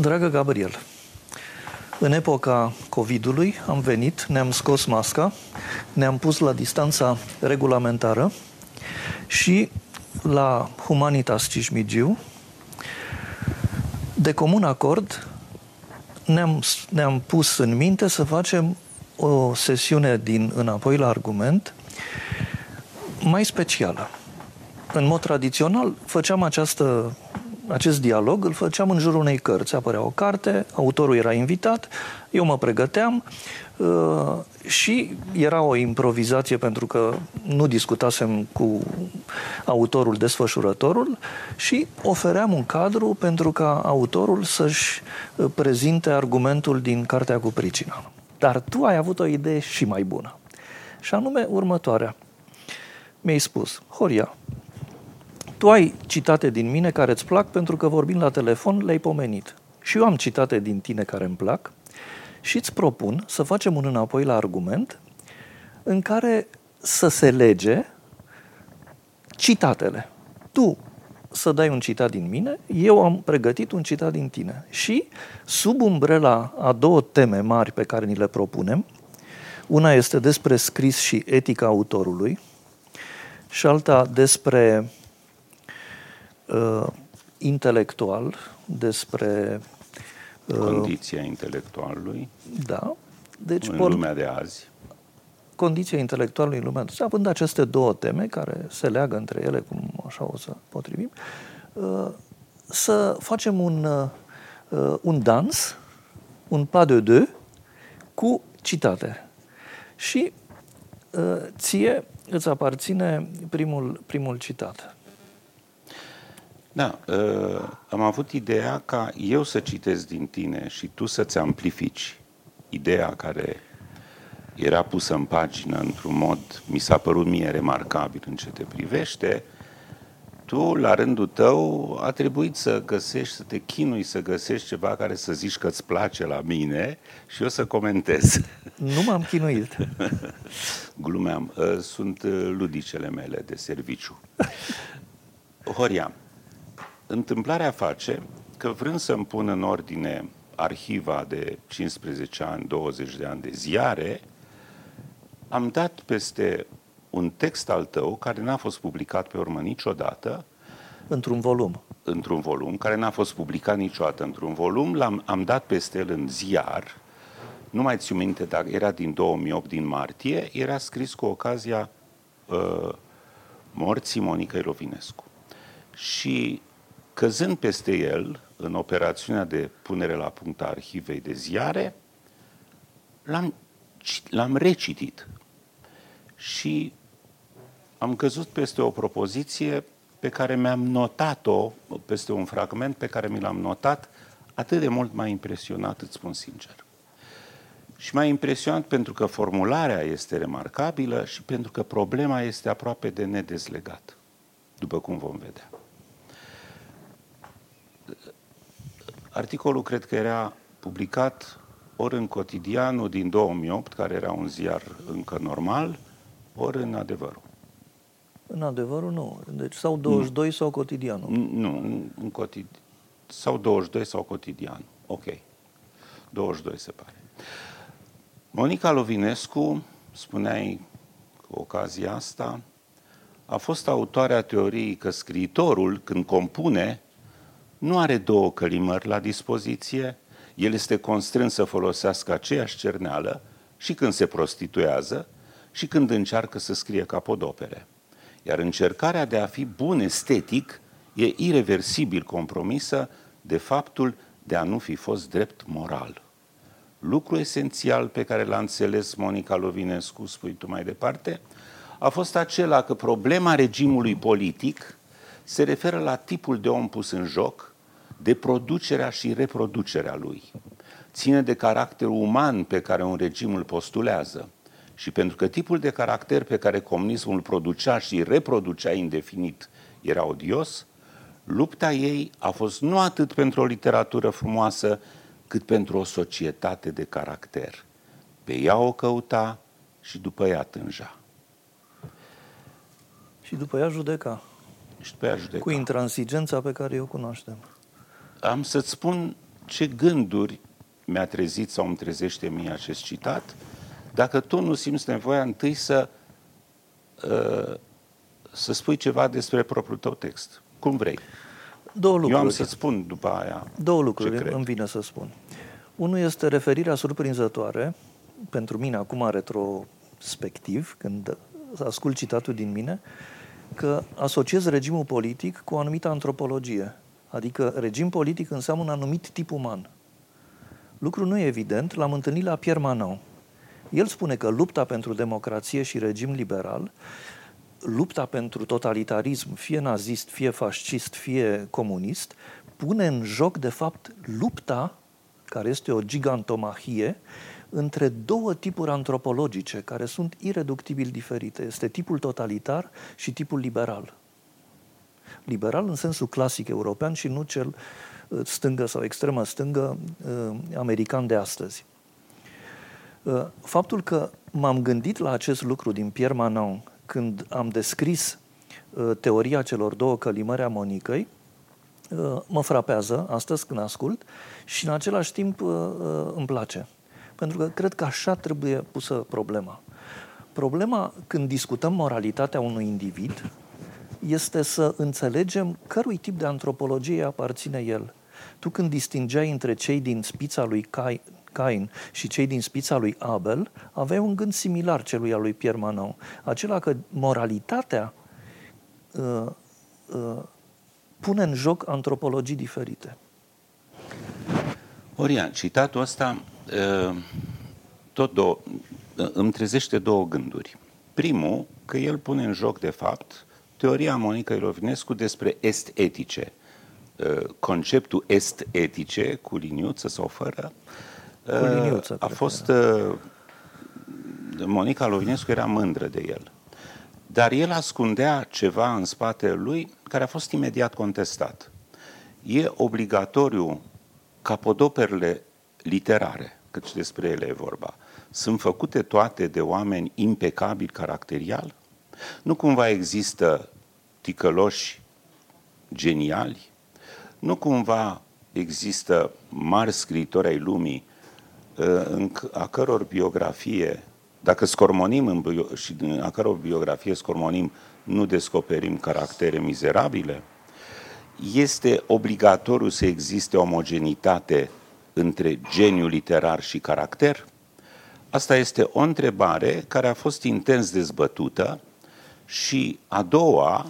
Dragă Gabriel, în epoca COVID-ului am venit, ne-am scos masca, ne-am pus la distanța regulamentară și la Humanitas Cismigiu, de comun acord, ne-am, ne-am pus în minte să facem o sesiune din înapoi la argument mai specială. În mod tradițional, făceam această acest dialog îl făceam în jurul unei cărți. Apărea o carte, autorul era invitat, eu mă pregăteam uh, și era o improvizație pentru că nu discutasem cu autorul, desfășurătorul și ofeream un cadru pentru ca autorul să-și uh, prezinte argumentul din cartea cu pricina. Dar tu ai avut o idee și mai bună. Și anume următoarea. Mi-ai spus, Horia, tu ai citate din mine care îți plac pentru că vorbind la telefon le-ai pomenit. Și eu am citate din tine care îmi plac și îți propun să facem un înapoi la argument în care să se lege citatele. Tu să dai un citat din mine, eu am pregătit un citat din tine. Și sub umbrela a două teme mari pe care ni le propunem, una este despre scris și etica autorului și alta despre uh, intelectual, despre... Uh, Condiția intelectualului. Da. Deci, în por... lumea de azi. Condiția intelectualului în lumea de azi. Având aceste două teme care se leagă între ele, cum așa o să potrivim, uh, să facem un, uh, un dans, un pas de deux, cu citate. Și uh, ție îți aparține primul, primul citat. Da, uh, am avut ideea ca eu să citesc din tine și tu să-ți amplifici ideea care era pusă în pagină într-un mod, mi s-a părut mie remarcabil în ce te privește, tu, la rândul tău, a trebuit să găsești, să te chinui să găsești ceva care să zici că îți place la mine și eu să comentez. Nu m-am chinuit. Glumeam. Uh, sunt uh, ludicele mele de serviciu. Horia, Întâmplarea face că vrând să-mi pun în ordine arhiva de 15 ani, 20 de ani de ziare, am dat peste un text al tău care n-a fost publicat pe urmă niciodată. Într-un volum. Într-un volum, care n-a fost publicat niciodată într-un volum. L-am am dat peste el în ziar. Nu mai țiu minte, dar era din 2008, din martie. Era scris cu ocazia uh, morții Monica Ilovinescu. Și Căzând peste el, în operațiunea de punere la punct a arhivei de ziare, l-am, l-am recitit. Și am căzut peste o propoziție pe care mi-am notat-o, peste un fragment pe care mi l-am notat, atât de mult m-a impresionat, îți spun sincer. Și m-a impresionat pentru că formularea este remarcabilă și pentru că problema este aproape de nedezlegat, după cum vom vedea. Articolul cred că era publicat ori în cotidianul din 2008, care era un ziar încă normal, ori în adevărul. În adevărul nu. Deci sau 22 nu. sau cotidianul. Nu, în cotid... sau 22 sau cotidian. Ok. 22 se pare. Monica Lovinescu, spuneai cu ocazia asta, a fost autoarea teoriei că scriitorul, când compune, nu are două călimări la dispoziție, el este constrâns să folosească aceeași cerneală și când se prostituează și când încearcă să scrie capodopere. Iar încercarea de a fi bun estetic e irreversibil compromisă de faptul de a nu fi fost drept moral. Lucru esențial pe care l-a înțeles Monica Lovinescu, spui tu mai departe, a fost acela că problema regimului politic se referă la tipul de om pus în joc, de producerea și reproducerea lui. Ține de caracterul uman pe care un regim îl postulează. Și pentru că tipul de caracter pe care comunismul producea și reproducea indefinit era odios, lupta ei a fost nu atât pentru o literatură frumoasă, cât pentru o societate de caracter. Pe ea o căuta și după ea tânja. Și după ea judeca. Și după ea judeca. Cu intransigența pe care o cunoaștem. Am să-ți spun ce gânduri mi-a trezit sau îmi trezește mie acest citat, dacă tu nu simți nevoia întâi să, uh, să spui ceva despre propriul tău text. Cum vrei. Două lucruri. Eu am să spun după aia Două lucruri ce cred. îmi vine să spun. Unul este referirea surprinzătoare, pentru mine acum retrospectiv, când ascult citatul din mine, că asociez regimul politic cu o anumită antropologie. Adică regim politic înseamnă un anumit tip uman. Lucru nu e evident, l-am întâlnit la Pierre Manon. El spune că lupta pentru democrație și regim liberal, lupta pentru totalitarism, fie nazist, fie fascist, fie comunist, pune în joc, de fapt, lupta, care este o gigantomahie, între două tipuri antropologice care sunt ireductibil diferite. Este tipul totalitar și tipul liberal. Liberal în sensul clasic european și nu cel uh, stângă sau extremă stângă uh, american de astăzi. Uh, faptul că m-am gândit la acest lucru din Pierre Manon când am descris teoria celor două călimări a Monicăi, mă frapează astăzi când ascult și în același timp îmi place. Pentru că cred că așa trebuie pusă problema. Problema când discutăm moralitatea unui individ este să înțelegem cărui tip de antropologie aparține el. Tu când distingeai între cei din spița lui Cain și cei din spița lui Abel, aveai un gând similar celui al lui Pierre Manon. Acela că moralitatea uh, uh, pune în joc antropologii diferite. Orian, citatul ăsta uh, tot două, uh, îmi trezește două gânduri. Primul, că el pune în joc, de fapt, teoria Monica Ilovinescu despre est-etice. Uh, conceptul est-etice, cu liniuță sau fără, cu liniuță, a fost... Monica Lovinescu era mândră de el. Dar el ascundea ceva în spatele lui care a fost imediat contestat. E obligatoriu capodoperele literare, căci despre ele e vorba, sunt făcute toate de oameni impecabili caracterial? Nu cumva există ticăloși geniali? Nu cumva există mari scriitori ai lumii uh, a căror biografie, dacă scormonim în bio, și a căror biografie scormonim, nu descoperim caractere mizerabile? Este obligatoriu să existe omogenitate între geniu literar și caracter? Asta este o întrebare care a fost intens dezbătută și a doua,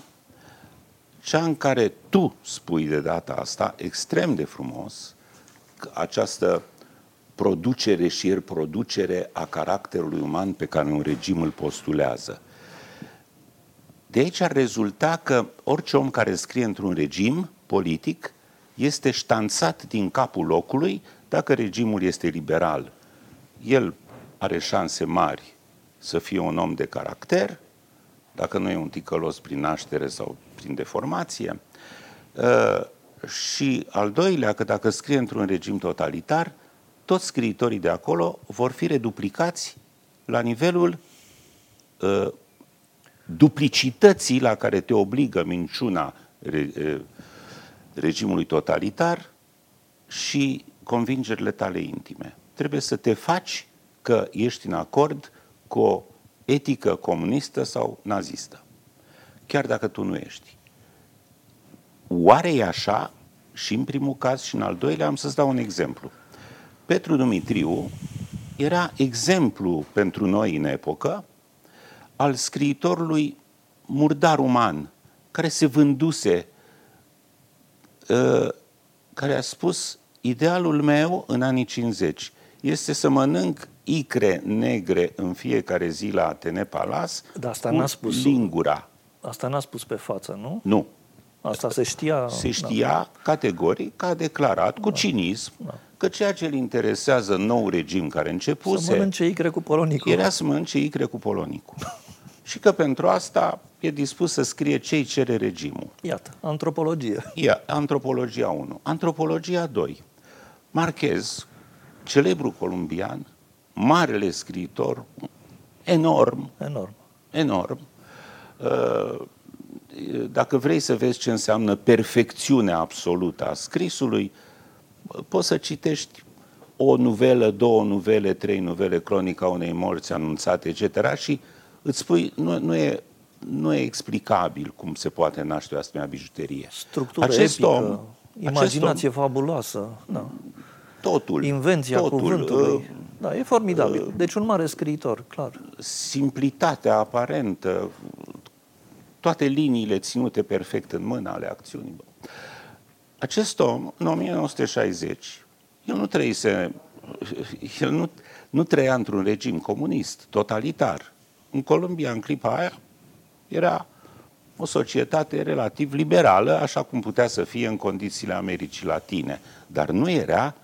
cea în care tu spui de data asta, extrem de frumos, această producere și reproducere a caracterului uman pe care un regim îl postulează. De aici ar rezulta că orice om care scrie într-un regim politic este ștanțat din capul locului dacă regimul este liberal. El are șanse mari să fie un om de caracter, dacă nu e un ticălos prin naștere sau prin deformație. Uh, și al doilea, că dacă scrie într-un regim totalitar, toți scriitorii de acolo vor fi reduplicați la nivelul uh, duplicității la care te obligă minciuna re, uh, regimului totalitar și convingerile tale intime. Trebuie să te faci că ești în acord cu o etică comunistă sau nazistă, chiar dacă tu nu ești. Oare e așa și în primul caz și în al doilea? Am să-ți dau un exemplu. Petru Dumitriu era exemplu pentru noi în epocă al scriitorului murdar uman, care se vânduse, ă, care a spus, idealul meu în anii 50 este să mănânc icre negre în fiecare zi la Atene Palas Dar asta n-a spus lingura. Asta n-a spus pe față, nu? Nu. Asta se știa... Se știa da. categoric, a declarat, cu da. cinism, da. că ceea ce îl interesează nou regim care începuse... Să mănânce icre cu polonicul. Era să mănânce icre cu polonicul. și că pentru asta e dispus să scrie ce cere regimul. Iată, antropologie. Ia, antropologia 1. Antropologia 2. Marchez, celebru columbian, marele scriitor, enorm, enorm, enorm. Uh, dacă vrei să vezi ce înseamnă perfecțiunea absolută a scrisului, poți să citești o nuvelă, două nuvele, trei nuvele, cronica unei morți anunțate, etc. și îți spui, nu, nu, e, nu e explicabil cum se poate naște o asemenea bijuterie. Structură acest epică, om, imaginație acest om, fabuloasă. Da. Totul. Invenția totul, cuvântului. Uh, da, e formidabil. Uh, deci un mare scriitor, clar. Simplitatea aparentă, toate liniile ținute perfect în mână ale acțiunii. Acest om, în 1960, el nu trăise, el nu, nu trăia într-un regim comunist, totalitar. În Columbia, în clipa aia, era o societate relativ liberală, așa cum putea să fie în condițiile Americii Latine, dar nu era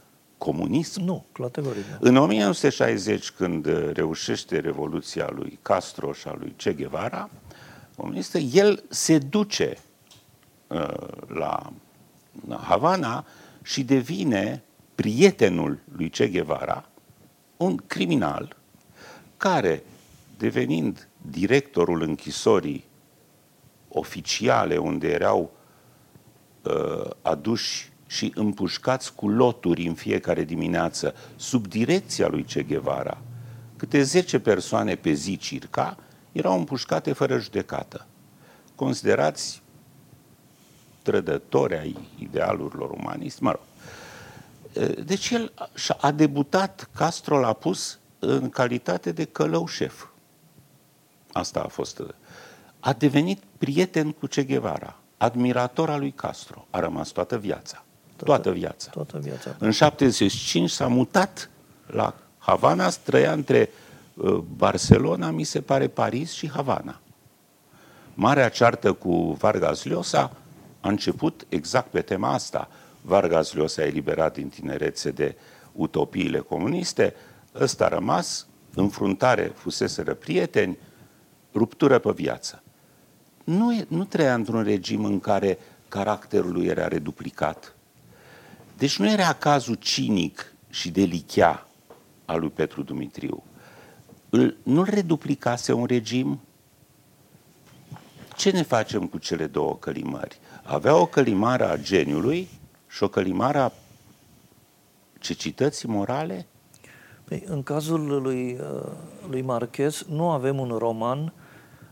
comunism. Nu, categoric. În 1960, când reușește revoluția lui Castro și a lui Che Guevara, comunistă, el se duce uh, la Havana și devine prietenul lui Che Guevara, un criminal care, devenind directorul închisorii oficiale unde erau uh, aduși și împușcați cu loturi în fiecare dimineață sub direcția lui Che Guevara, câte 10 persoane pe zi circa, erau împușcate fără judecată. Considerați trădători ai idealurilor umaniste, mă rog. Deci el a debutat, Castro l-a pus în calitate de călău șef. Asta a fost. A devenit prieten cu Che Guevara, admirator al lui Castro. A rămas toată viața. Toată, toată viața. Toată viața. În 75 s-a mutat la Havana, trăia între uh, Barcelona, mi se pare, Paris și Havana. Marea ceartă cu Vargas Llosa a început exact pe tema asta. Vargas Llosa a eliberat din tinerețe de utopiile comuniste, ăsta a rămas, înfruntare, fuseseră prieteni, ruptură pe viață. Nu, e, nu trăia într-un regim în care caracterul lui era reduplicat. Deci nu era cazul cinic și delichea al lui Petru Dumitriu. Îl, nu-l reduplicase un regim? Ce ne facem cu cele două călimări? Avea o călimară a geniului și o călimară a cecității morale? Păi, în cazul lui, uh, lui Marquez nu avem un roman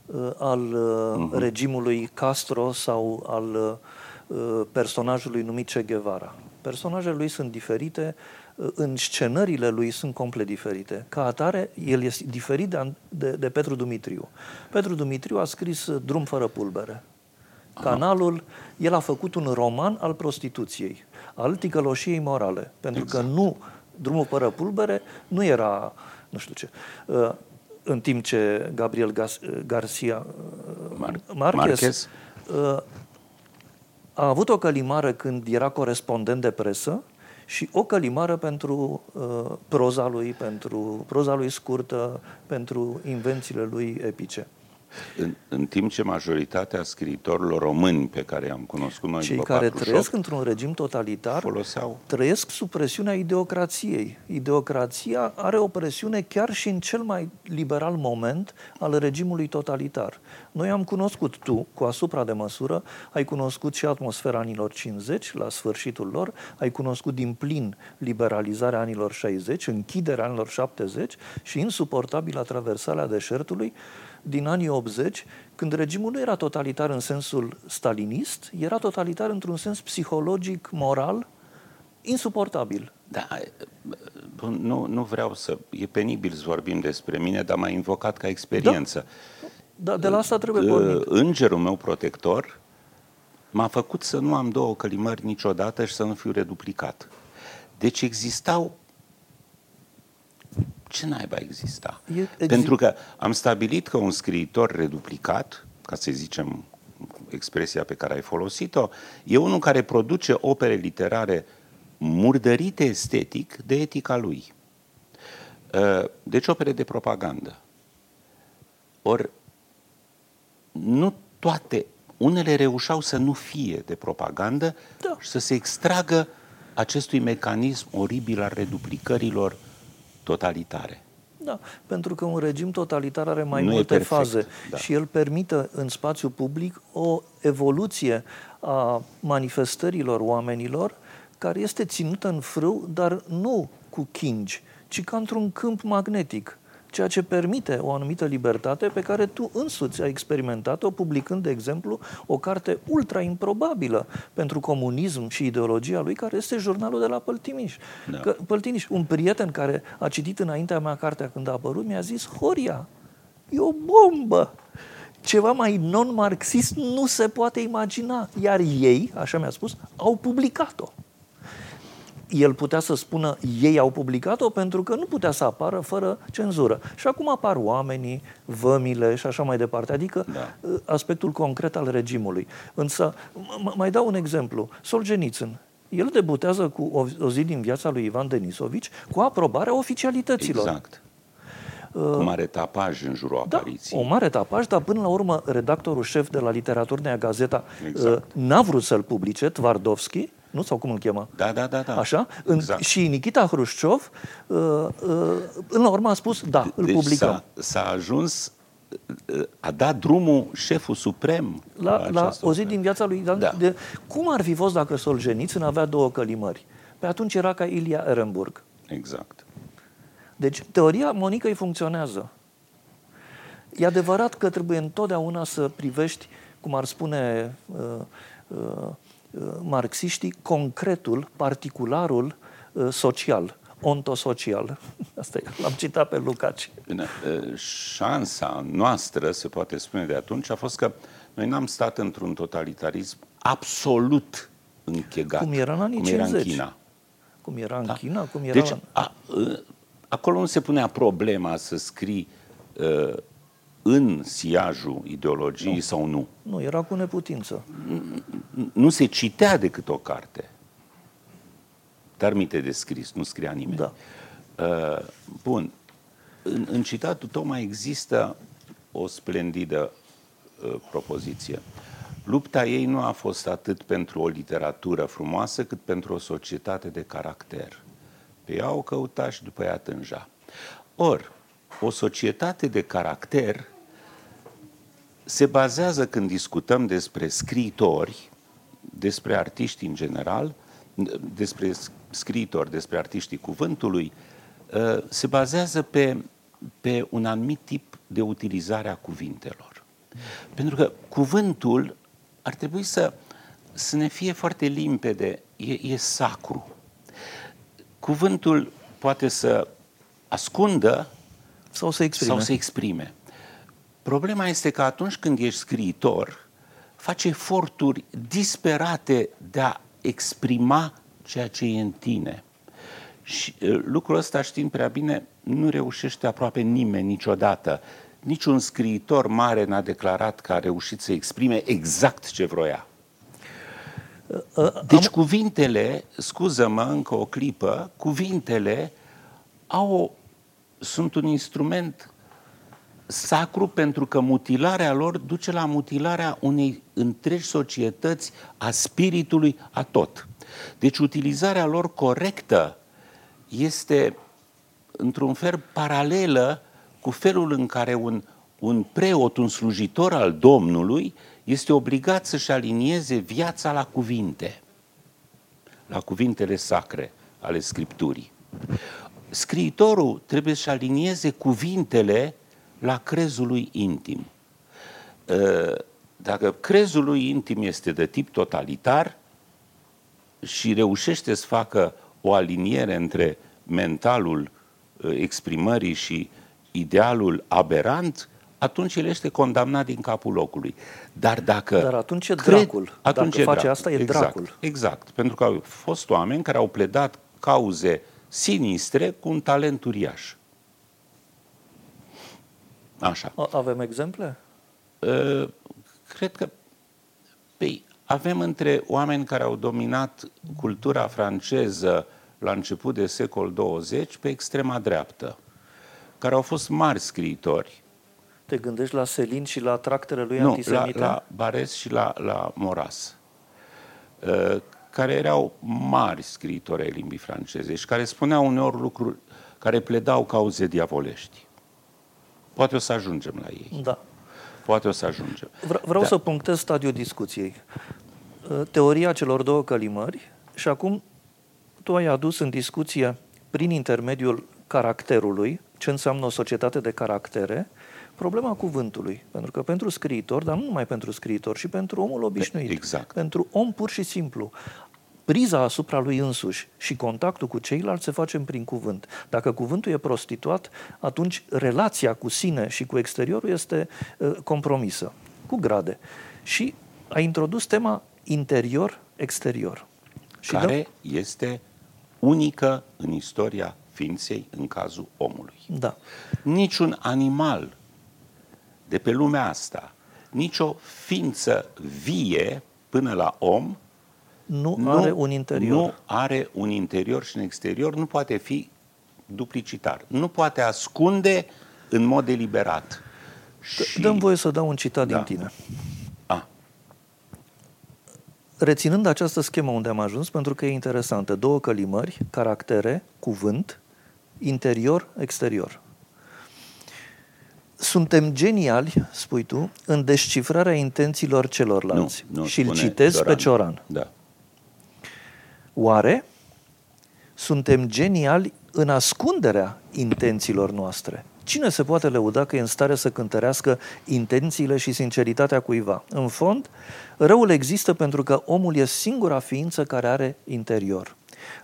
uh, al uh-huh. regimului Castro sau al uh, personajului numit Che Guevara. Personajele lui sunt diferite, în scenările lui sunt complet diferite. Ca atare, el este diferit de, de, de Petru Dumitriu. Petru Dumitriu a scris Drum fără pulbere. Canalul, el a făcut un roman al prostituției, al ticăloșiei morale, pentru exact. că nu, Drumul fără pulbere nu era, nu știu ce, uh, în timp ce Gabriel Garcia uh, Mar- Marquez, Marquez. Uh, a avut o călimară când era corespondent de presă și o călimară pentru uh, proza lui, pentru proza lui scurtă, pentru invențiile lui epice. În, în timp ce majoritatea scriitorilor români pe care i-am cunoscut noi Cei care trăiesc într-un regim totalitar foloseau. trăiesc sub presiunea ideocrației. Ideocrația are o presiune chiar și în cel mai liberal moment al regimului totalitar. Noi am cunoscut, tu, cu asupra de măsură, ai cunoscut și atmosfera anilor 50, la sfârșitul lor, ai cunoscut din plin liberalizarea anilor 60, închiderea anilor 70 și insuportabila traversarea deșertului, din anii 80, când regimul nu era totalitar în sensul stalinist, era totalitar într-un sens psihologic, moral, insuportabil. Da, nu, nu vreau să... E penibil să vorbim despre mine, dar m-a invocat ca experiență. Da, da de la asta trebuie pornit. Îngerul meu protector m-a făcut să nu am două călimări niciodată și să nu fiu reduplicat. Deci existau ce naiba exista? exist... Pentru că am stabilit că un scriitor reduplicat, ca să zicem expresia pe care ai folosit-o, e unul care produce opere literare murdărite estetic de etica lui. Uh, deci opere de propagandă. Ori nu toate, unele reușeau să nu fie de propagandă da. și să se extragă acestui mecanism oribil al reduplicărilor totalitare. Da, pentru că un regim totalitar are mai nu multe faze da. și el permite în spațiu public o evoluție a manifestărilor oamenilor care este ținută în frâu, dar nu cu chingi, ci ca într-un câmp magnetic ceea ce permite o anumită libertate pe care tu însuți ai experimentat-o publicând, de exemplu, o carte ultra improbabilă pentru comunism și ideologia lui, care este jurnalul de la Păltimiș. Da. Că, Păltimiș, un prieten care a citit înaintea mea cartea când a apărut, mi-a zis, Horia, e o bombă! Ceva mai non-marxist nu se poate imagina. Iar ei, așa mi-a spus, au publicat-o el putea să spună ei au publicat-o pentru că nu putea să apară fără cenzură. Și acum apar oamenii, vămile și așa mai departe, adică da. Uh, aspectul concret al regimului. Însă, mai dau un exemplu. Solzhenitsyn, el debutează cu o, o zi din viața lui Ivan Denisovici cu aprobarea oficialităților. Exact. Uh, cu mare tapaj în jurul da, apariției. o mare tapaj, dar până la urmă redactorul șef de la Literaturnea Gazeta exact. Uh, n-a vrut să-l publice, Tvardovski, nu? Sau cum îl chema? Da, da, da. da. Așa? Exact. Și Nikita Hrușciov, uh, uh, în urmă a spus, da, îl deci publicăm. S-a, s-a ajuns, uh, a dat drumul șeful suprem la, la, la o zi din viața lui. Da. De, cum ar fi fost dacă Solzhenitsyn avea două călimări? Pe atunci era ca Ilia Ehrenburg. Exact. Deci teoria Monicăi funcționează. E adevărat că trebuie întotdeauna să privești, cum ar spune uh, uh, Uh, marxiștii concretul, particularul uh, social, ontosocial. Asta e, l-am citat pe Lucaci. Bine, uh, șansa noastră, se poate spune de atunci, a fost că noi n-am stat într-un totalitarism absolut închegat. Cum era în anii cum 50. Era în China. Cum era în da? China, cum era deci, în... a, acolo nu se punea problema să scrii uh, în siajul ideologiei nu. sau nu. Nu, era cu neputință. Nu se citea decât o carte. Dar minte de scris, nu scria nimeni. Da. Uh, bun. În, în citatul tău mai există o splendidă uh, propoziție. Lupta ei nu a fost atât pentru o literatură frumoasă, cât pentru o societate de caracter. Pe ea o căuta și după ea tânja. Or, o societate de caracter se bazează când discutăm despre scriitori, despre artiști în general, despre scriitori, despre artiștii cuvântului, ă, se bazează pe, pe un anumit tip de utilizare a cuvintelor. Pentru că cuvântul ar trebui să, să ne fie foarte limpede, e, e sacru. Cuvântul poate să ascundă sau să exprime. Sau să exprime. Problema este că atunci când ești scriitor, faci eforturi disperate de a exprima ceea ce e în tine. Și lucrul ăsta, știind prea bine, nu reușește aproape nimeni niciodată. Niciun scriitor mare n-a declarat că a reușit să exprime exact ce vroia. Deci cuvintele, scuză-mă încă o clipă, cuvintele au o sunt un instrument sacru pentru că mutilarea lor duce la mutilarea unei întregi societăți, a spiritului, a tot. Deci utilizarea lor corectă este într-un fel paralelă cu felul în care un, un preot, un slujitor al Domnului, este obligat să-și alinieze viața la cuvinte, la cuvintele sacre ale Scripturii scriitorul trebuie să alinieze cuvintele la crezul lui intim. Ă, dacă crezul lui intim este de tip totalitar și reușește să facă o aliniere între mentalul ă, exprimării și idealul aberant, atunci el este condamnat din capul locului. Dar dacă... Dar atunci e dracul. Cred, atunci dacă e face dracul. asta, e exact, dracul. Exact. Pentru că au fost oameni care au pledat cauze sinistre cu un talent uriaș. Așa. Avem exemple? Uh, cred că păi, avem între oameni care au dominat cultura franceză la început de secol 20 pe extrema dreaptă, care au fost mari scriitori. Te gândești la Selin și la tractele lui nu, antisemite? la, la Bares și la, la Moras. Uh, care erau mari scriitori ai limbii franceze și care spuneau uneori lucruri care pledau cauze diavolești. Poate o să ajungem la ei. Da. Poate o să ajungem. Vreau, vreau da. să punctez stadiul discuției. Uh, teoria celor două călimări și acum tu ai adus în discuție prin intermediul caracterului, ce înseamnă o societate de caractere, problema cuvântului. Pentru că pentru scriitor, dar nu numai pentru scriitor, și pentru omul obișnuit, Exact. pentru om pur și simplu, priza asupra lui însuși și contactul cu ceilalți se face prin cuvânt. Dacă cuvântul e prostituat, atunci relația cu sine și cu exteriorul este uh, compromisă, cu grade. Și a introdus tema interior-exterior. Și care este unică în istoria ființei în cazul omului. Da. Niciun animal de pe lumea asta, nicio ființă vie până la om Nu, nu are un interior. Nu are un interior și un exterior, nu poate fi duplicitar. Nu poate ascunde în mod deliberat. Și... Dăm voie să dau un citat Da. din tine. A, Reținând această schemă unde am ajuns, pentru că e interesantă, două călimări, caractere, cuvânt, interior, exterior. Suntem geniali, spui tu, în descifrarea intențiilor celorlalți. nu, nu, și îl spune citez pe Cioran. Cioran. Da. Oare suntem geniali în ascunderea intențiilor noastre? Cine se poate lăuda că e în stare să cântărească intențiile și sinceritatea cuiva? În fond, răul există pentru că omul e singura ființă care are interior.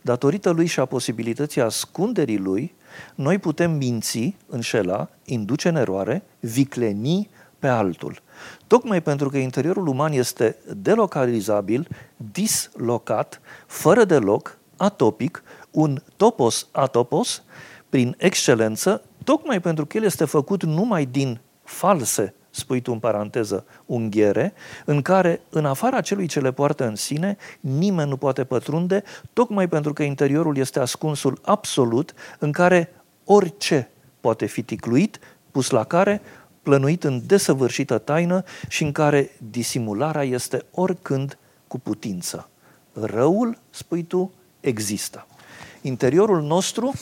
Datorită lui și a posibilității ascunderii lui, noi putem minți, înșela, induce în eroare, vicleni pe altul. Tocmai pentru că interiorul uman este delocalizabil, dislocat, fără de loc, atopic, un topos atopos, prin excelență, tocmai pentru că el este făcut numai din false, spui tu în paranteză, unghiere, în care, în afara celui ce le poartă în sine, nimeni nu poate pătrunde, tocmai pentru că interiorul este ascunsul absolut, în care orice poate fi ticluit, pus la care, plănuit în desăvârșită taină și în care disimularea este oricând cu putință. Răul, spui tu, există. Interiorul nostru,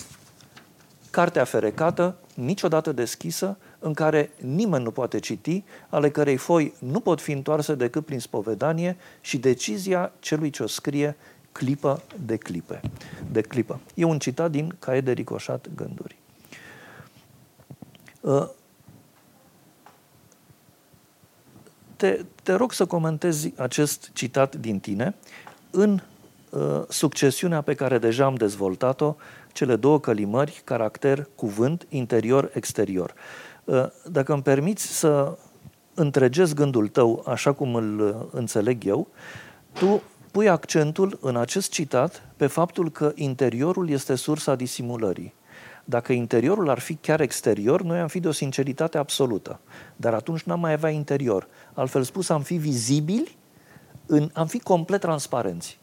cartea ferecată, niciodată deschisă, în care nimeni nu poate citi, ale cărei foi nu pot fi întoarse decât prin spovedanie și decizia celui ce o scrie clipă de clipe. De clipă. E un citat din Caie de Ricoșat Gânduri. Uh, Te, te rog să comentezi acest citat din tine în uh, succesiunea pe care deja am dezvoltat-o, cele două călimări, caracter, cuvânt, interior, exterior. Uh, dacă îmi permiți să întregez gândul tău așa cum îl uh, înțeleg eu, tu pui accentul în acest citat pe faptul că interiorul este sursa disimulării. Dacă interiorul ar fi chiar exterior, noi am fi de o sinceritate absolută. Dar atunci n-am mai avea interior. Altfel spus, am fi vizibili, în, am fi complet transparenți.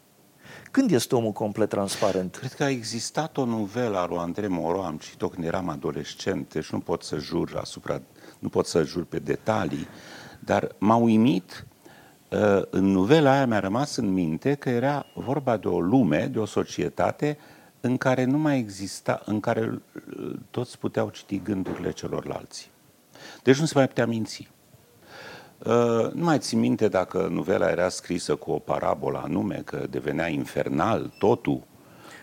Când este omul complet transparent? Cred că a existat o novelă a lui Andrei Moro, am citit-o când eram adolescent, deci nu pot să jur asupra, nu pot să jur pe detalii, dar m-a uimit, uh, în novela aia mi-a rămas în minte că era vorba de o lume, de o societate în care nu mai exista, în care uh, toți puteau citi gândurile celorlalți. Deci nu se mai putea minți. Uh, nu mai țin minte dacă novela era scrisă cu o parabolă anume, că devenea infernal totul,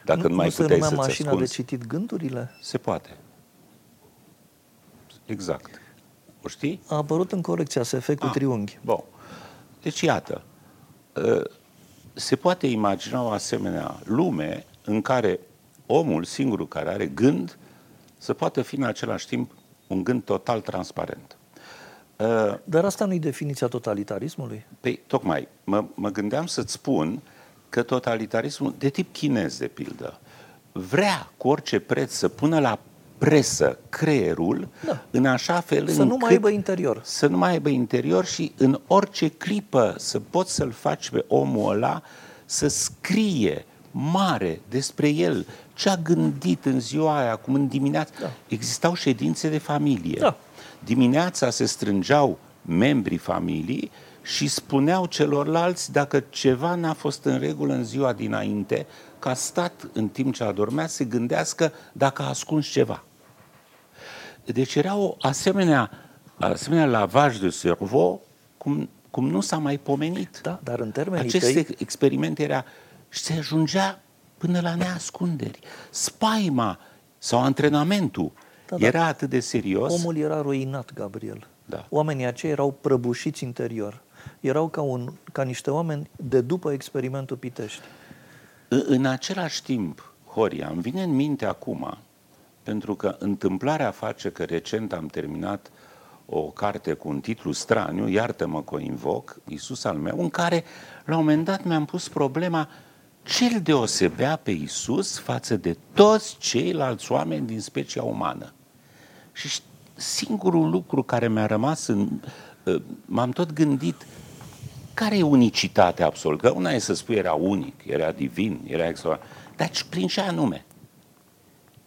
dacă nu, nu mai nu se puteai numea să-ți mașina ascunzi. de citit gândurile? Se poate. Exact. O știi? A apărut în colecția SF cu Ah, triunghi. Bun. Deci, iată, uh, se poate imagina o asemenea lume în care omul singurul care are gând să poată fi în același timp un gând total transparent. Uh, Dar asta nu e definiția totalitarismului? Păi, tocmai, mă, mă gândeam să-ți spun că totalitarismul, de tip chinez, de pildă, vrea cu orice preț să pună la presă creierul Da. în așa fel Să încât nu mai aibă interior. să nu mai aibă interior și în orice clipă să poți să-l faci pe omul ăla să scrie mare despre el, ce a gândit în ziua aia, cum în dimineață. Da. Existau ședințe de familie. Da. Dimineața se strângeau membrii familiei și spuneau celorlalți dacă ceva n-a fost în regulă în ziua dinainte, ca stat în timp ce adormea să gândească dacă a ascuns ceva. Deci era o asemenea, asemenea lavaj de cerveau cum, cum nu s-a mai pomenit. Da, dar în termenii Acest tăi, experiment era și se ajungea până la neascunderi. Spaima sau antrenamentul da, da. era atât de serios. Omul era ruinat, Gabriel. Da. Oamenii aceia erau prăbușiți interior. Erau ca, un, ca niște oameni de după experimentul Pitești. În, în același timp, Horia, îmi vine în minte acum, pentru că întâmplarea face că recent am terminat o carte cu un titlu straniu, Iartă-mă că o invoc, Iisus al meu, în care la un moment dat mi-am pus problema ce îl deosebea pe Iisus față de toți ceilalți oameni din specia umană. Și singurul lucru care mi-a rămas în... Ă, m-am tot gândit, care e unicitatea absolută? Că una e să spui era unic, era divin, era extraordinar, dar prin ce anume?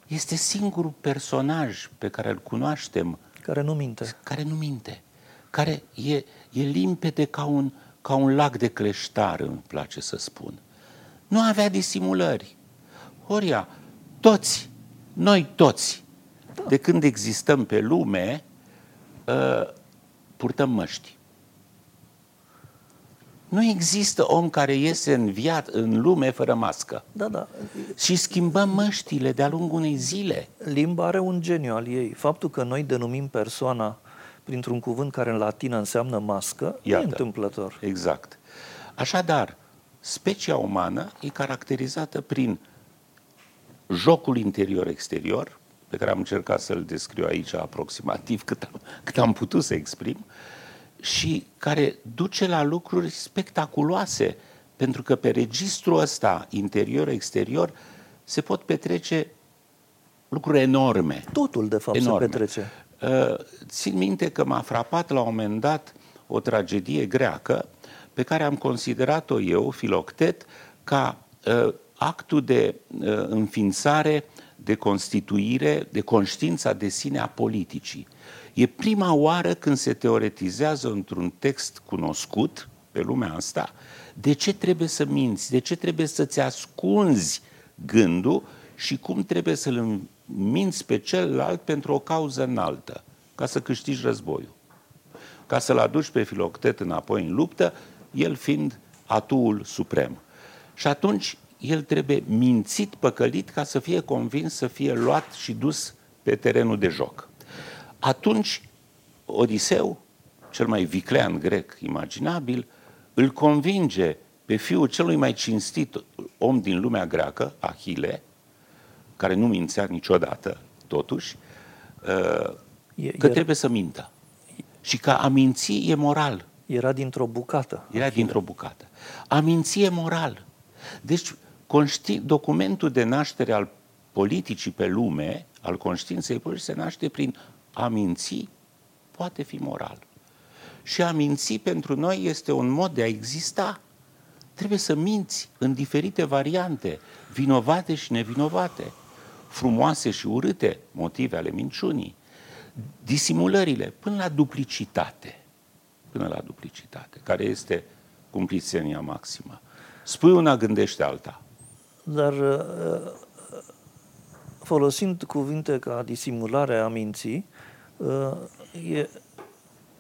Este singurul personaj pe care îl cunoaștem care nu minte. Care nu minte. Care e, e limpede ca un, ca un lac de cleștar, îmi place să spun. Nu avea disimulări. Horia, toți, noi toți, da. de când existăm pe lume, uh, purtăm măști. Nu există om care iese în, viat, în lume fără mască. Da, da. Și schimbăm măștile de-a lungul unei zile. Limba are un geniu al ei. Faptul că noi denumim persoana printr-un cuvânt care în latină înseamnă mască, Iată, e întâmplător. Exact. Așadar, specia umană e caracterizată prin jocul interior-exterior, pe care am încercat să-l descriu aici aproximativ cât am, cât am putut să exprim, uh, și care duce la lucruri spectaculoase, pentru că pe registrul ăsta, interior-exterior, se pot petrece lucruri enorme. Totul, de fapt, enorme. se petrece. Uh, țin minte că m-a frapat la un moment dat o tragedie greacă pe care am considerat-o eu, Filoctet, ca uh, actul de uh, înființare, de constituire, de conștiința de sine a politicii. E prima oară când se teoretizează într-un text cunoscut pe lumea asta de ce trebuie să minți, de ce trebuie să-ți ascunzi gândul și cum trebuie să-l minți pe celălalt pentru o cauză înaltă, ca să câștigi războiul. Ca să-l aduci pe Filoctet înapoi în luptă, el fiind atuul suprem. Și atunci el trebuie mințit, păcălit, ca să fie convins să fie luat și dus pe terenul de joc. Atunci, Odiseu, cel mai viclean grec imaginabil, îl convinge pe fiul celui mai cinstit om din lumea greacă, Ahile, care nu mințea niciodată, totuși, uh, că trebuie să mintă. Și că a minți e moral. Era dintr-o bucată. Era Achille. dintr-o bucată. A minți e moral. Deci, documentul de naștere al politicii pe lume, al conștiinței politice, se naște prin a minți poate fi moral. Și a minți pentru noi este un mod de a exista. Trebuie să minți în diferite variante, vinovate și nevinovate, frumoase și urâte, motive ale minciunii, disimulările, până la duplicitate. Până la duplicitate, care este cumplițenia maximă. Spui una, gândește alta. Dar uh, folosind cuvinte ca disimulare a minții, Uh, e,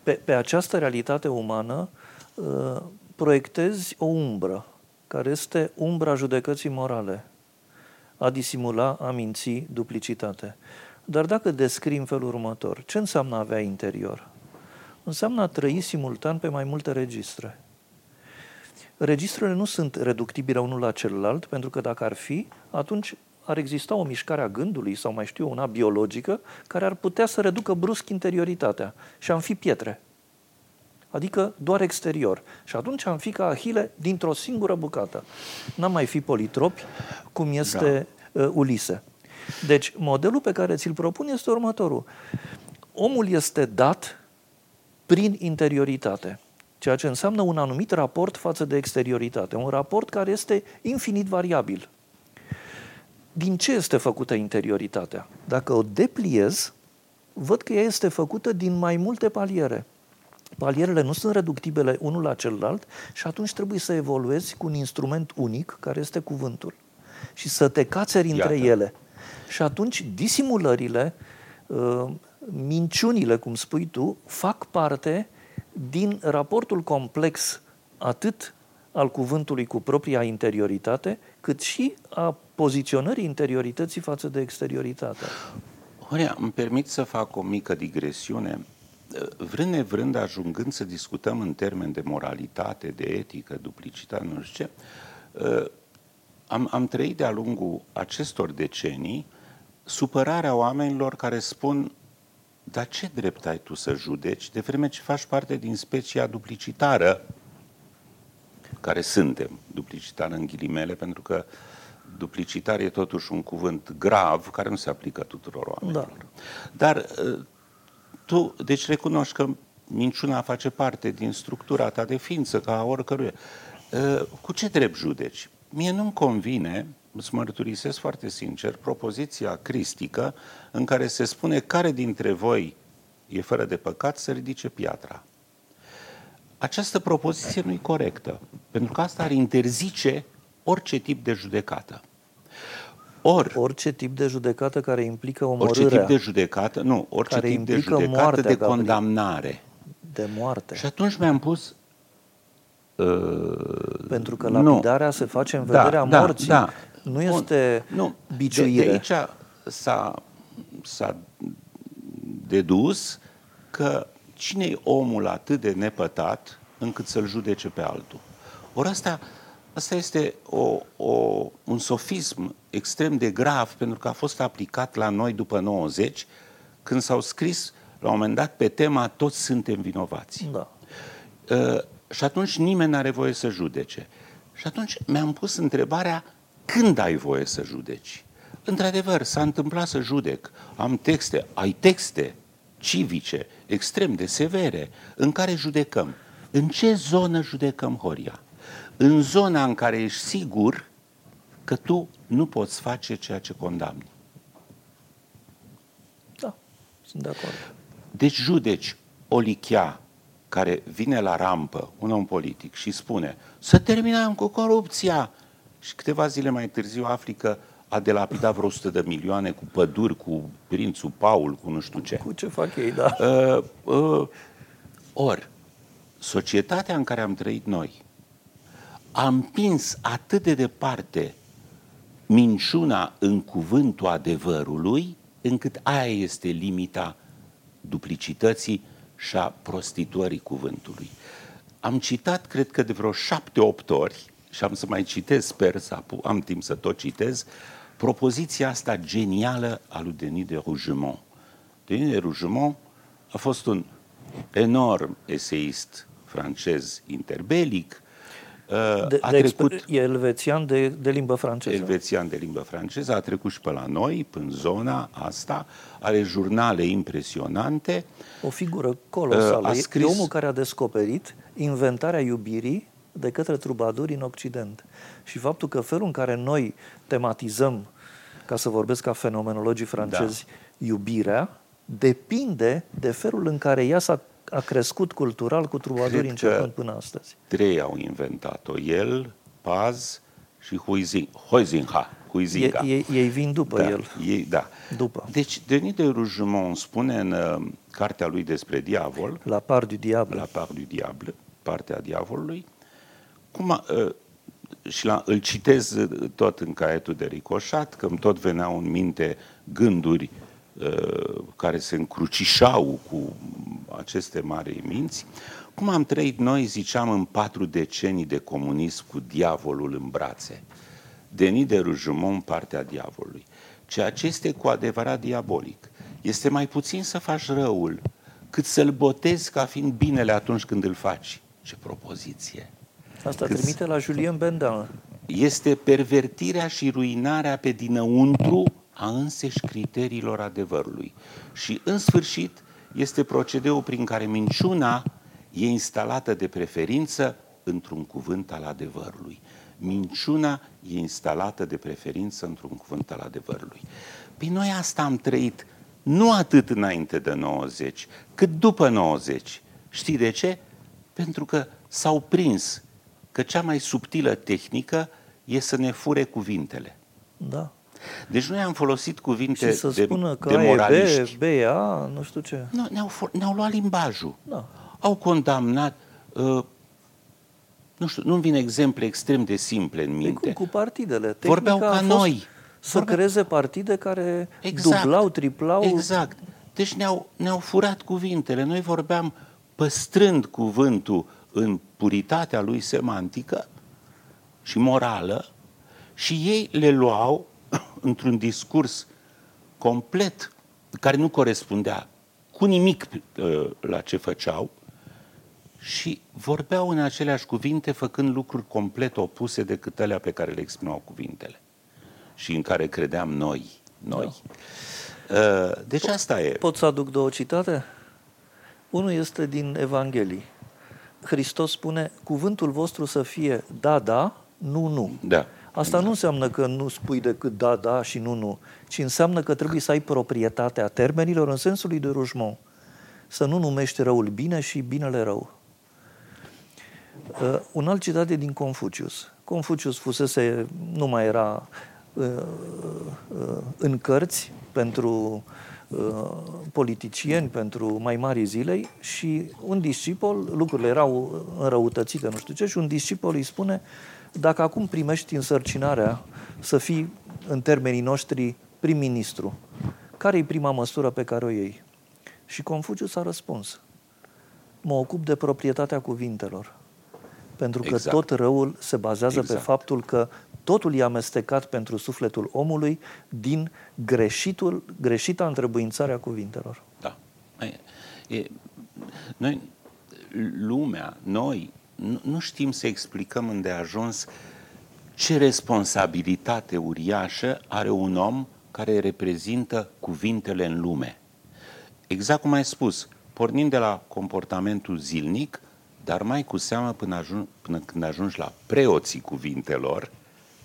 pe, pe această realitate umană uh, proiectezi o umbră, care este umbra judecății morale, a disimula, a minți, duplicitate. Dar dacă descrii în felul următor, ce înseamnă a avea interior? Înseamnă a trăi simultan pe mai multe registre. Registrele nu sunt reductibile unul la celălalt, pentru că dacă ar fi, atunci ar exista o mișcare a gândului sau mai știu una biologică care ar putea să reducă brusc interioritatea și am fi pietre. Adică doar exterior. Și atunci am fi ca Ahile dintr-o singură bucată. N-am mai fi politropi cum este da. uh, Ulise. Deci modelul pe care ți-l propun este următorul. Omul este dat prin interioritate, ceea ce înseamnă un anumit raport față de exterioritate, un raport care este infinit variabil din ce este făcută interioritatea? Dacă o depliez, văd că ea este făcută din mai multe paliere. Palierele nu sunt reductibile unul la celălalt și atunci trebuie să evoluezi cu un instrument unic, care este cuvântul. Și să te cațeri între Iată. ele. Și atunci disimulările, uh, minciunile, cum spui tu, fac parte din raportul complex atât al cuvântului cu propria interioritate, cât și a poziționării interiorității față de exterioritate. Horia, îmi permit să fac o mică digresiune. Vrând nevrând, ajungând să discutăm în termen de moralitate, de etică, duplicitate, nu știu ce, am, am trăit de-a lungul acestor decenii supărarea oamenilor care spun dar ce drept ai tu să judeci de vreme ce faci parte din specia duplicitară care suntem, duplicitar în ghilimele, pentru că duplicitar e totuși un cuvânt grav care nu se aplică tuturor oamenilor. Da. Dar uh, tu, deci recunoști că minciuna face parte din structura ta de ființă, ca oricăruia. Uh, cu ce drept judeci? Mie nu-mi convine, îți mărturisesc foarte sincer, propoziția cristică în care se spune care dintre voi e fără de păcat să ridice piatra. Această propoziție nu e corectă, pentru că asta ar interzice orice tip de judecată. Or, orice tip de judecată care implică omorârea. Orice tip de judecată, nu, orice tip de judecată moartea, de condamnare. De moarte. Și atunci mi-am pus Uh, Pentru că lapidarea nu. se face în vederea da, morții. Da, da. Nu este nu. biciuire. De, de aici s-a, s-a dedus că cine e omul atât de nepătat încât să-l judece pe altul? Ori asta, asta este o, o, un sofism extrem de grav pentru că a fost aplicat la noi după 90 când s-au scris la un moment dat pe tema toți suntem vinovați. Da. Uh, și atunci nimeni nu are voie să judece. Și atunci mi-am pus întrebarea, când ai voie să judeci? Într-adevăr, s-a întâmplat să judec. Am texte, ai texte civice, extrem de severe, în care judecăm. În ce zonă judecăm Horia? În zona în care ești sigur că tu nu poți face ceea ce condamni. Da, sunt de acord. Deci judeci Olichia, care vine la rampă, un om politic, și spune să terminăm cu corupția, și câteva zile mai târziu afli că a delapidat vreo 100 de milioane cu păduri, cu prințul Paul, cu nu știu ce. Cu ce fac ei, da. Uh, uh, ori, societatea în care am trăit noi a împins atât de departe minciuna în cuvântul adevărului, încât aia este limita duplicității și a prostituării cuvântului. Am citat, cred că de vreo șapte-opt ori, și am să mai citez, sper să am timp să tot citez, propoziția asta genială a lui Denis de Rougemont. Denis de Rougemont a fost un enorm eseist francez interbelic, Uh, de, a de trecut, exper- e elvețian de, de limbă franceză. Elvețian de limbă franceză, a trecut și pe la noi, în zona asta, are jurnale impresionante. O figură colosală. A scris... E omul care a descoperit inventarea iubirii de către trubaduri în Occident. Și faptul că felul în care noi tematizăm, ca să vorbesc ca fenomenologii francezi, da. iubirea, depinde de felul în care ea s-a a crescut cultural cu trubadurii începând până astăzi. Trei au inventat-o. El, Paz și Huizinga. Huizinga. Ei, ei vin după da, el. Ei, da. După. Deci, Denis de Rougemont spune în uh, cartea lui despre diavol, La part du diable. La part du diable, partea diavolului, cum a, uh, și la, îl citez tot în caietul de ricoșat, că îmi tot veneau în minte gânduri uh, care se încrucișau cu aceste mari minți, cum am trăit noi, ziceam, în patru decenii de comunism cu diavolul în brațe. Denis de Rougemont, partea diavolului. Ceea ce este cu adevărat diabolic este mai puțin să faci răul, cât să-l botezi ca fiind binele atunci când îl faci. Ce propoziție! Asta cât trimite la Julien Bendin. Este pervertirea și ruinarea pe dinăuntru a înseși criteriilor adevărului. Și, în sfârșit, este procedeul prin care minciuna e instalată de preferință într-un cuvânt al adevărului. Minciuna e instalată de preferință într-un cuvânt al adevărului. Păi noi asta am trăit nu atât înainte de 90, cât după 90. Știi de ce? Pentru că s-au prins că cea mai subtilă tehnică e să ne fure cuvintele. Da. Deci noi am folosit cuvinte și să de, spună că de moraliști. B, BA, nu știu ce. Nu, ne-au, ne-au luat limbajul. Da. Au condamnat uh, nu știu, nu-mi vin exemple extrem de simple în minte. Cum, cu partidele. Tehnica Vorbeau ca a fost noi. Să Vorbe- creeze partide care Exact. dublau, triplau. Exact. Deci ne-au, ne-au furat cuvintele. Noi vorbeam păstrând cuvântul în puritatea lui semantică și morală și ei le luau într-un discurs complet care nu corespundea cu nimic uh, la ce făceau și vorbeau în aceleași cuvinte făcând lucruri complet opuse decât alea pe care le exprimau cuvintele și în care credeam noi. noi. Uh, Deci asta e. Pot să aduc două citate? Unul este din Evanghelii. Hristos spune, cuvântul vostru să fie da, da, nu, nu. Da. Asta nu înseamnă că nu spui decât da, da și nu, nu, ci înseamnă că trebuie să ai proprietatea termenilor în sensul lui de Rougemont. Să nu numești răul bine și binele rău. Uh, un alt citat e din Confucius. Confucius fusese, nu mai era uh, uh, în cărți pentru uh, politicieni, pentru mai mari zilei și un discipol, lucrurile erau înrăutățite, nu știu ce, și un discipol îi spune dacă acum primești însărcinarea să fii în termenii noștri prim-ministru, care e prima măsură pe care o iei? Și Confucius a răspuns, mă ocup de proprietatea cuvintelor. Pentru că Exact. tot răul se bazează pe Exact. faptul că totul e amestecat pentru sufletul omului din greșitul, greșita întrebuințare a cuvintelor. Da. E, e, noi, lumea, noi, nu, nu știm să explicăm îndeajuns ce responsabilitate uriașă are un om care reprezintă cuvintele în lume. Exact cum ai spus, pornind de la comportamentul zilnic, dar mai cu seamă până, ajung, până când ajungi la preoții cuvintelor,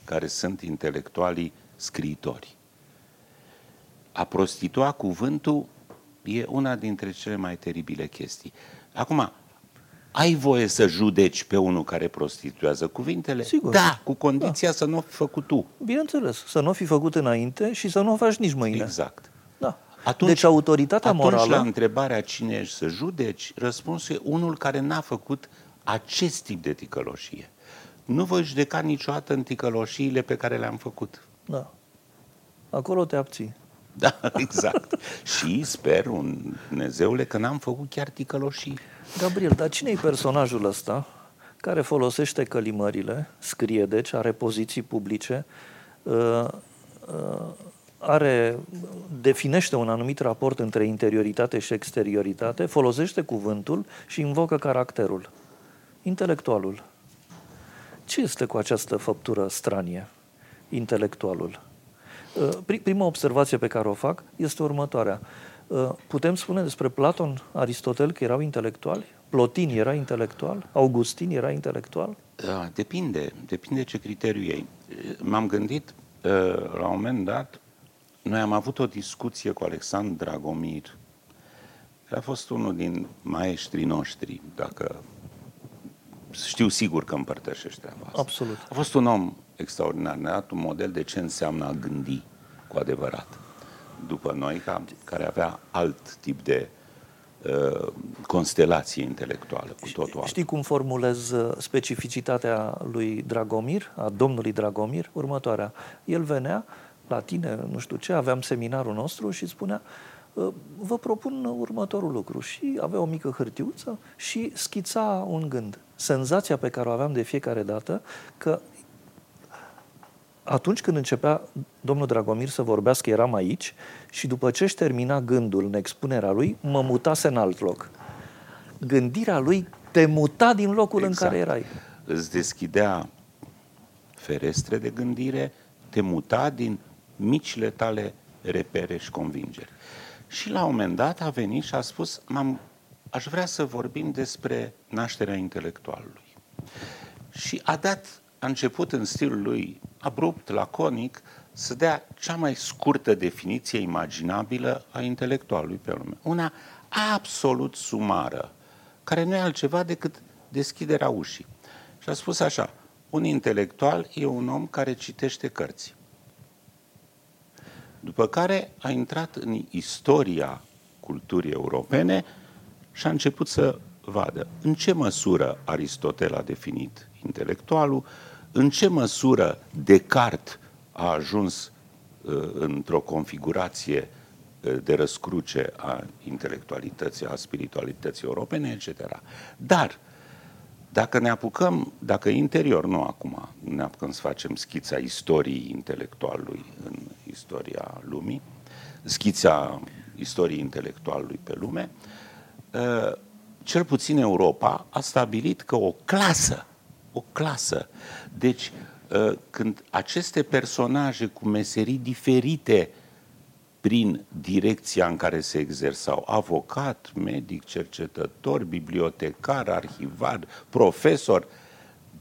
care sunt intelectualii scriitori. A prostitua cuvântul e una dintre cele mai teribile chestii. Acum, ai voie să judeci pe unul care prostituează cuvintele? Sigur. Da, cu condiția să nu o fi făcut tu. Bineînțeles, să nu o fi făcut înainte și să nu o faci nici mâine. Exact. Da. Atunci, deci autoritatea atunci morală... la întrebarea cine ești să judeci, răspunsul e unul care n-a făcut acest tip de ticăloșie. Nu voi judeca niciodată în ticăloșiile pe care le-am făcut. Da. Acolo te abții. Da, exact. și sper, un Dumnezeule, că n-am făcut chiar ticăloșii. Gabriel, dar cine e personajul ăsta care folosește călimările, scrie deci, are poziții publice, uh, uh, are, definește un anumit raport între interioritate și exterioritate, folosește cuvântul și invocă caracterul. Intelectualul. Ce este cu această făptură stranie? Intelectualul. Uh, pri- Prima observație pe care o fac este următoarea. Uh, Putem spune despre Platon, Aristotel că erau intelectuali? Plotin era intelectual? Augustin era intelectual? Da, depinde, depinde ce criteriu ei. M-am gândit, uh, la un moment dat, noi am avut o discuție cu Alexandru Dragomir. El a fost unul din maestrii noștri, dacă știu sigur că împărtășește treaba asta. Absolut. A fost un om extraordinar, ne-a dat un model de ce înseamnă a gândi cu adevărat. După noi, ca, care avea alt tip de uh, constelație intelectuală, cu totul altă. Știi cum formulez uh, specificitatea lui Dragomir, a domnului Dragomir? Următoarea. El venea la tine, nu știu ce, aveam seminarul nostru și spunea "Uh, vă propun următorul lucru și avea o mică hârtiuță și schița un gând. Senzația pe care o aveam de fiecare dată că atunci când începea domnul Dragomir să vorbească, eram aici și după ce își termina gândul în expunerea lui, mă mutase în alt loc. Gândirea lui te muta din locul Exact. în care erai. Îți deschidea ferestre de gândire, te muta din micile tale repere și convingeri. Și la un moment dat a venit și a spus, M-am, aș vrea să vorbim despre nașterea intelectualului. Și a dat, a început în stilul lui abrupt, laconic, să dea cea mai scurtă definiție imaginabilă a intelectualului pe lume. Una absolut sumară, care nu e altceva decât deschiderea ușii. Și a spus așa, un intelectual e un om care citește cărți. După care a intrat în istoria culturii europene și a început să vadă în ce măsură Aristotel a definit intelectualul, în ce măsură Descartes a ajuns uh, într-o configurație uh, de răscruce a intelectualității, a spiritualității europene, etc. Dar, dacă ne apucăm, dacă interior, nu acum, ne apucăm să facem schița istoriei intelectualului în istoria lumii, schița istoriei intelectualului pe lume, uh, cel puțin Europa a stabilit că o clasă, o clasă, deci uh, când aceste personaje cu meserii diferite prin direcția în care se exersau, avocat, medic, cercetător, bibliotecar, arhivar, profesor,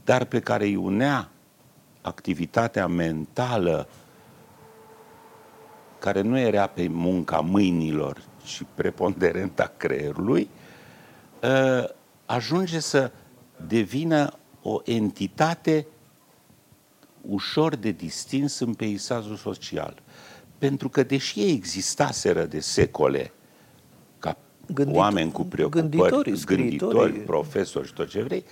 dar pe care îi unea activitatea mentală care nu era pe munca mâinilor, ci preponderent a creierului, ă, ajunge să devină o entitate ușor de distins în peisajul social. Pentru că deși ei existaseră de secole ca Gândit, oameni cu preocupări, gânditori, profesori și tot ce vrei,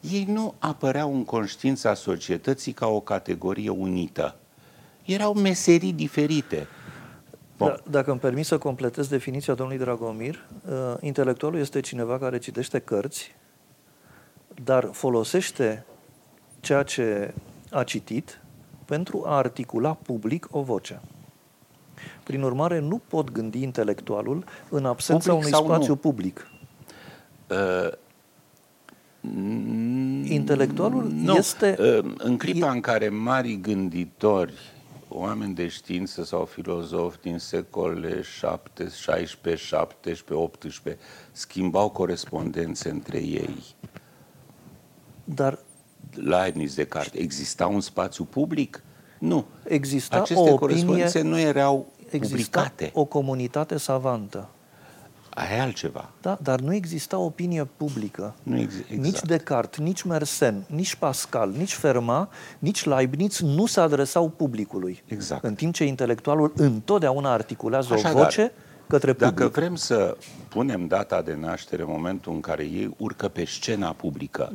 ei nu apăreau în conștiința societății ca o categorie unită. Erau meserii diferite. Da, dacă îmi permis să completez definiția domnului Dragomir, uh, intelectualul este cineva care citește cărți, dar folosește ceea ce a citit pentru a articula public o voce. Prin urmare, nu pot gândi intelectualul în absența public unui spațiu nu? public. Uh, intelectualul nu. este... Uh, în clipa în care mari gânditori oameni de știință sau filozofi din secolele 7, 16, 17, 18 schimbau corespondențe între ei. Dar Leibniz, Descartes, exista un spațiu public? Nu. Exista Aceste o corespondențe opinie, nu erau publicate. o comunitate savantă. Aia e altceva. Da, dar nu exista opinie publică. Nu ex- exact. Nici Descartes, nici Mersenne, nici Pascal, nici Fermat, nici Leibniz nu se adresau publicului. Exact. În timp ce intelectualul întotdeauna articulează Așadar, o voce către public. Dacă vrem să punem data de naștere, momentul în care ei urcă pe scena publică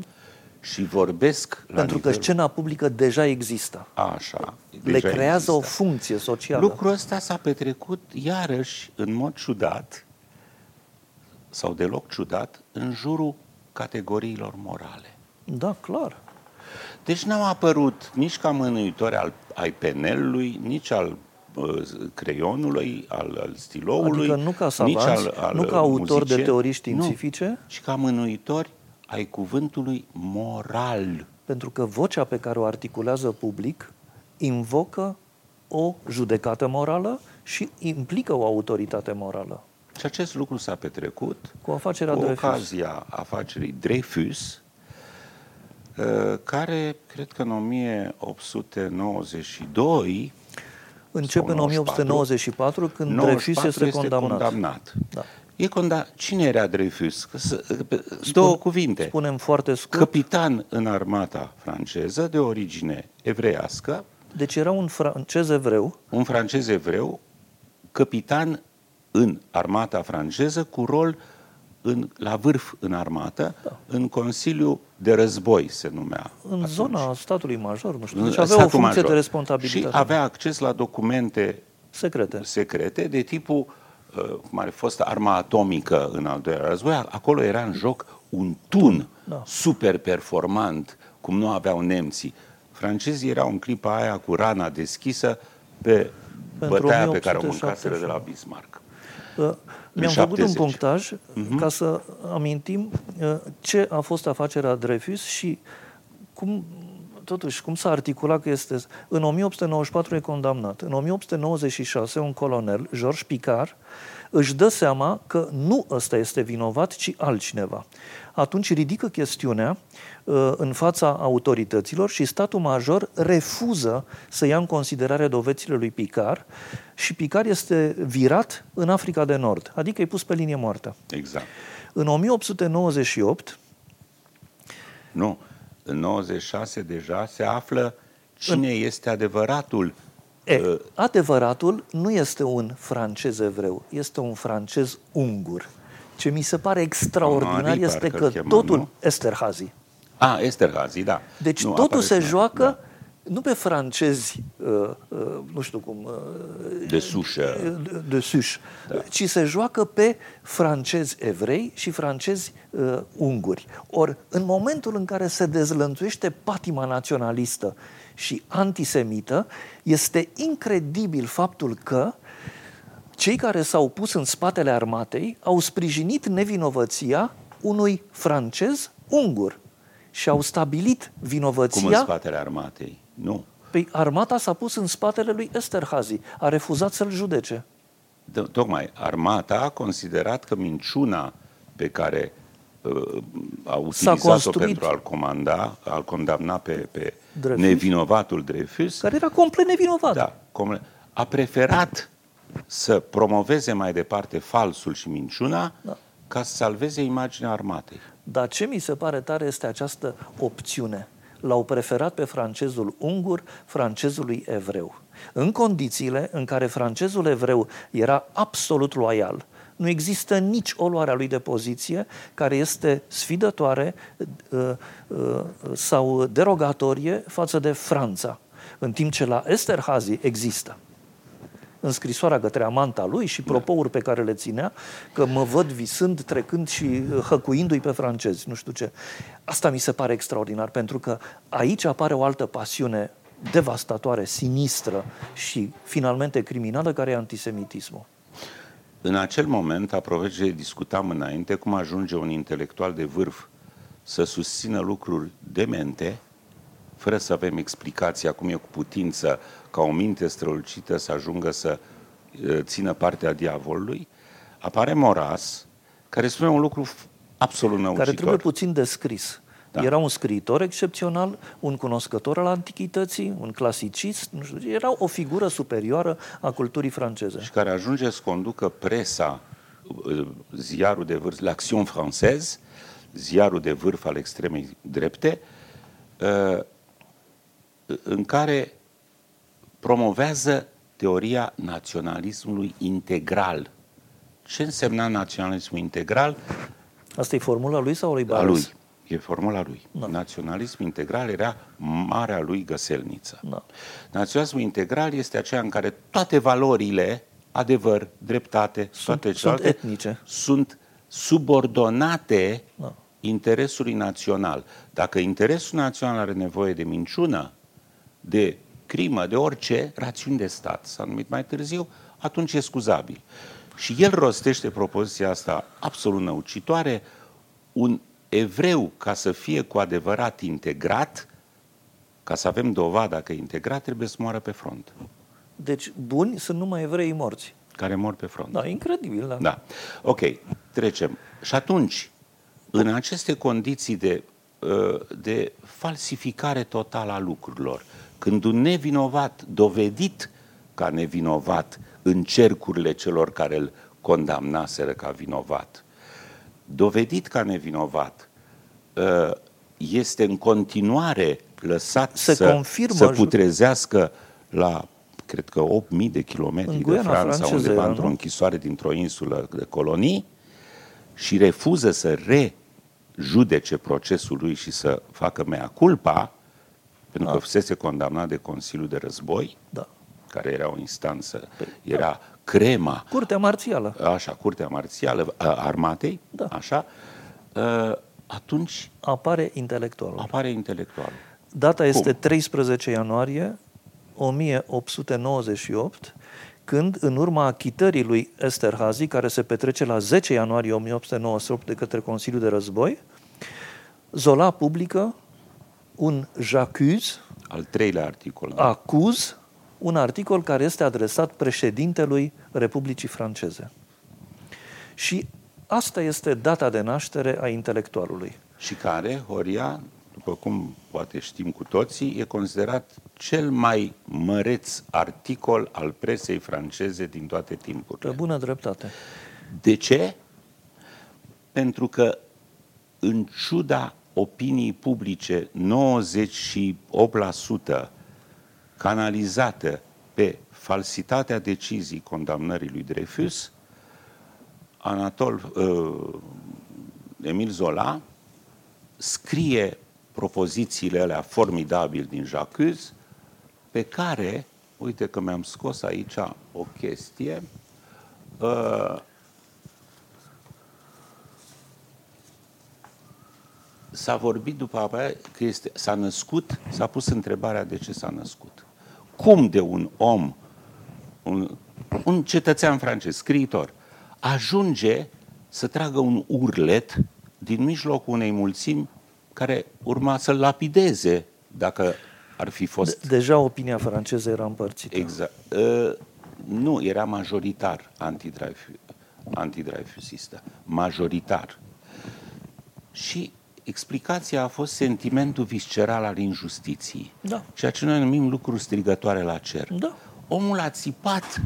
și vorbesc la Pentru nivel... că scena publică deja există. Așa. Le creează există. o funcție socială. Lucrul ăsta s-a petrecut iarăși în mod ciudat sau deloc ciudat în jurul categoriilor morale. Da, clar. Deci n-au apărut nici ca mânuitori al, ai penelului, nici al uh, creionului, al, al stiloului, adică nu ca savanți, nici al, al nu ca autor de teorii științifice, nu, ci ca mânuitori ai cuvântului moral. Pentru că vocea pe care o articulează public invocă o judecată morală și implică o autoritate morală. Și acest lucru s-a petrecut cu, afacerea cu Dreyfus. ocazia afacerii Dreyfus, uh, care, cred că în 1892 Începe în 1894, când Dreyfus este, este condamnat. condamnat. Da. E conda... Cine era Dreyfus? Două Spun, cuvinte. Spunem foarte scurt. Capitan în armata franceză, de origine evreiască. Deci era un francez evreu. Un francez evreu, capitan în armata franceză cu rol în, la vârf în armată, da. în Consiliu de Război se numea. În atunci. zona statului major, nu știu. Deci avea o funcție major. de responsabilitate. Și avea acces la documente secrete, secrete de tipul uh, cum are fost arma atomică în al doilea război, acolo era în joc un tun da. super performant, cum nu aveau nemții. Francezii erau în clipa aia cu rana deschisă pe Pentru bătaia pe care o mâncaseră de la Bismarck. Mi-am făcut un punctaj uh-huh. ca să amintim uh, ce a fost afacerea Dreyfus și cum, totuși, cum s-a articulat că este... În 1894 e condamnat. În 1896, un colonel, Georges Picard, își dă seama că nu ăsta este vinovat, ci altcineva. Atunci ridică chestiunea uh, în fața autorităților și statul major refuză să ia în considerare dovezile lui Picard și Picard este virat în Africa de Nord, adică e pus pe linie moartă. Exact. În 1898... Nu, în 96 deja se află cine în... este adevăratul E, uh, adevăratul nu este un francez evreu, este un francez ungur. Ce mi se pare extraordinar Henri, este parcă că îl chema, totul, nu? Esterhazy, A, Esterhazy, da. deci Nu, totul apare se și- joacă da. nu pe francezi, uh, uh, nu știu cum, uh, De sușă. de, de suș, da. ci se joacă pe francezi evrei și francezi uh, unguri. Ori, în momentul în care se dezlănțuiește patima naționalistă și antisemită, este incredibil faptul că cei care s-au pus în spatele armatei au sprijinit nevinovăția unui francez ungur și au stabilit Cum în vinovăția spatele armatei? Nu. Păi armata s-a pus în spatele lui Esterhazy, a refuzat să-l judece. D- Tocmai, armata a considerat că minciuna pe care uh, a utilizat-o construit- pentru a-l comanda, a-l condamna pe, pe Dreyfus. nevinovatul Dreyfus, Care era complet nevinovat. da, cum, a preferat să promoveze mai departe falsul și minciuna Da. ca să salveze imaginea armatei. Dar ce mi se pare tare este această opțiune. L-au preferat pe francezul ungur francezului evreu. În condițiile în care francezul evreu era absolut loial, nu există nici o luare a lui de poziție care este sfidătoare uh, uh, sau derogatorie față de Franța. În timp ce la Esterhazy există în scrisoarea către amanta lui și propouri pe care le ținea, că mă văd visând, trecând și uh, hăcuindu-i pe francezi, nu știu ce. Asta mi se pare extraordinar, pentru că aici apare o altă pasiune devastatoare, sinistră și finalmente criminală, care e antisemitismul. În acel moment, apropo ce discutam înainte, cum ajunge un intelectual de vârf să susțină lucruri demente, fără să avem explicația cum e cu putință ca o minte strălucită să ajungă să uh, țină partea diavolului, apare Moras, care spune un lucru f- absolut năucitor. care trebuie puțin descris. Da. Era un scriitor excepțional, un cunoscător al antichității, un clasicist, nu știu, era o figură superioară a culturii franceze. și care ajunge să conducă presa, uh, ziarul de vârf, l'Action Française, ziarul de vârf al extremei drepte, uh, în care promovează teoria naționalismului integral. Ce însemna naționalismul integral? Asta e formula lui sau a lui A Bares? lui. E formula lui. Da. Naționalism integral era marea lui găselniță. Da. Naționalismul integral este aceea în care toate valorile, adevăr, dreptate, Sunt- toate sunt celelalte, etnice. sunt subordonate Da. interesului național. Dacă interesul național are nevoie de minciună, de crimă, de orice, rațiuni de stat, s-a numit mai târziu, atunci e scuzabil. Și el rostește propoziția asta absolut năucitoare, un evreu, ca să fie cu adevărat integrat, ca să avem dovada că e integrat, trebuie să moară pe front, Deci buni sunt numai evrei morți. care mor pe front. Da, incredibil, da. Da. Ok, trecem. Și atunci, în aceste condiții de, uh, de falsificare totală a lucrurilor, când un nevinovat, dovedit ca nevinovat în cercurile celor care îl condamnaseră ca vinovat, dovedit ca nevinovat, uh, este în continuare lăsat Se să, confirmă să ju- putrezească la, cred că 8.000 de kilometri În de Guiana Franța, franceză undeva era, într-o nu? închisoare dintr-o insulă de colonii și refuză să rejudece procesul lui și să facă mea culpa, pentru că fusese condamnat de Consiliul de Război, da. care era o instanță, era crema Curtea marțială. așa, curtea marțială a armatei, Da. așa, ă, atunci Apare intelectualul. apare intelectualul. Data este Cum? 13 ianuarie 1898, când, în urma achitării lui Esterhazy, care se petrece la 10 ianuarie 1898 de către Consiliul de Război, Zola publică un j'accuse, Al treilea articol. acuz, un articol care este adresat președintelui Republicii Franceze. Și asta este data de naștere a intelectualului. Și care, Horia, după cum poate știm cu toții, e considerat cel mai măreț articol al presei franceze din toate Pe timpurile. bună dreptate. De ce? Pentru că, în ciuda opinii publice 98% canalizată pe falsitatea decizii condamnării lui Dreyfus, Anatol uh, Emil Zola scrie propozițiile alea formidabil din Jacques, pe care, uite că mi-am scos aici o chestie, uh, s-a vorbit după aia că este, s-a născut, s-a pus întrebarea de ce s-a născut. Cum de un om, un, un cetățean francez, scriitor, ajunge să tragă un urlet din mijlocul unei mulțimi care urma să-l lapideze dacă ar fi fost... De- deja opinia franceză era împărțită. Exact. Uh, nu, era majoritar antidreyfusistă. Majoritar. Și explicația a fost sentimentul visceral al injustiției. Da. Ceea ce noi numim lucruri strigătoare la cer. Da. Omul a țipat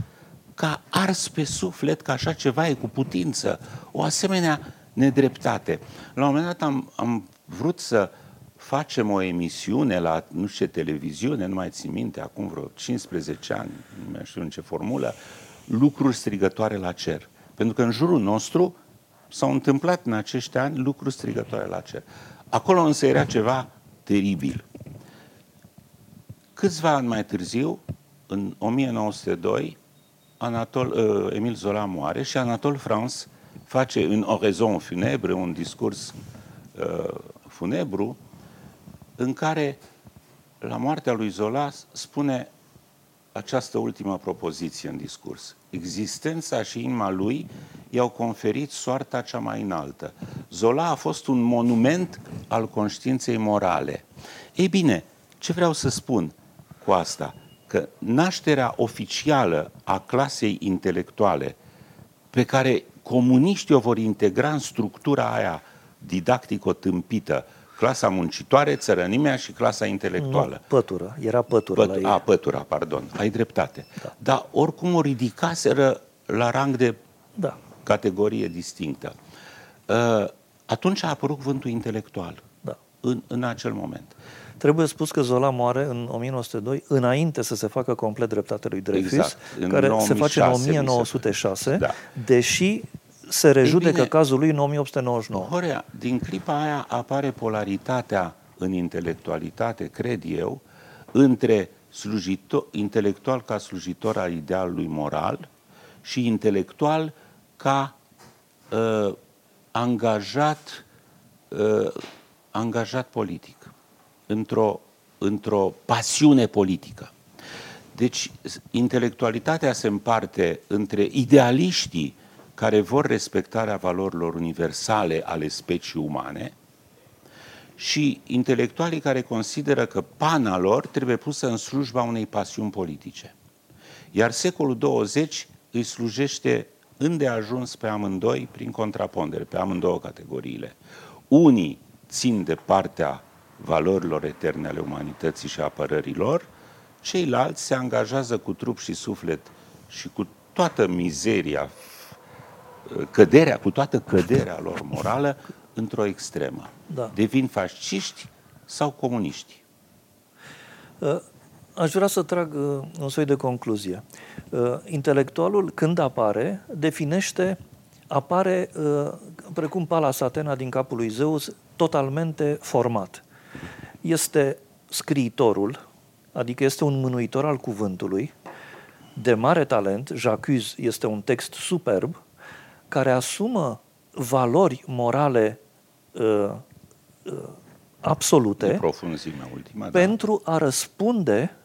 ca ars pe suflet că așa ceva e cu putință. O asemenea nedreptate. La un moment dat am, am vrut să facem o emisiune la nu știu ce televiziune, nu mai țin minte, acum vreo 15 ani, nu mai știu în ce formulă, lucruri strigătoare la cer. Pentru că în jurul nostru s-au întâmplat în acești ani lucruri strigătoare la cer. Acolo însă era ceva teribil. Câțiva ani mai târziu, în 1902, Anatol, uh, Emil Zola moare și Anatol France face un oraison funebre, un discurs uh, funebru, în care, la moartea lui Zola, spune această ultimă propoziție în discurs. Existența și inima lui i-au conferit soarta cea mai înaltă. Zola a fost un monument al conștiinței morale. Ei bine, ce vreau să spun cu asta? Că nașterea oficială a clasei intelectuale pe care comuniștii o vor integra în structura aia didactico-tâmpită, clasa muncitoare, țărănimea și clasa intelectuală. Nu, pătură, era pătură Păt- la ei. a, pătura, pardon, ai dreptate. Da. Dar oricum o ridicaseră la rang de Da. categorie distinctă. Uh, Atunci a apărut cuvântul intelectual, Da. în, în acel moment. Trebuie spus că Zola moare în 1902, înainte să se facă complet dreptate lui Dreyfus, Exact, în care se face în 2006, mi se 1906, Da. deși se rejudecă bine, cazul lui în 1899. Horea, din clipa aia apare polaritatea în intelectualitate, cred eu, între slujitor, intelectual ca slujitor al idealului moral și intelectual ca uh, angajat, uh, angajat politic, într-o, într-o pasiune politică. Deci, intelectualitatea se împarte între idealiștii care vor respectarea valorilor universale ale specii umane și intelectualii care consideră că pana lor trebuie pusă în slujba unei pasiuni politice. Iar secolul 20 îi slujește îndeajuns pe amândoi prin contrapondere, pe amândouă categoriile. Unii țin de partea valorilor eterne ale umanității și apărării lor, ceilalți se angajează cu trup și suflet și cu toată mizeria, căderea, cu toată căderea lor morală într-o extremă. Da. Devin fasciști sau comuniști. Uh, Aș vrea să trag uh, un soi de concluzie. Uh, Intelectualul, când apare, definește, apare uh, precum Palas Atena din capul lui Zeus, totalmente format. Este scriitorul, adică este un mânuitor al cuvântului, de mare talent, Jacques este un text superb, care asumă valori morale uh, uh, absolute De profunzimea ultima, da. pentru a răspunde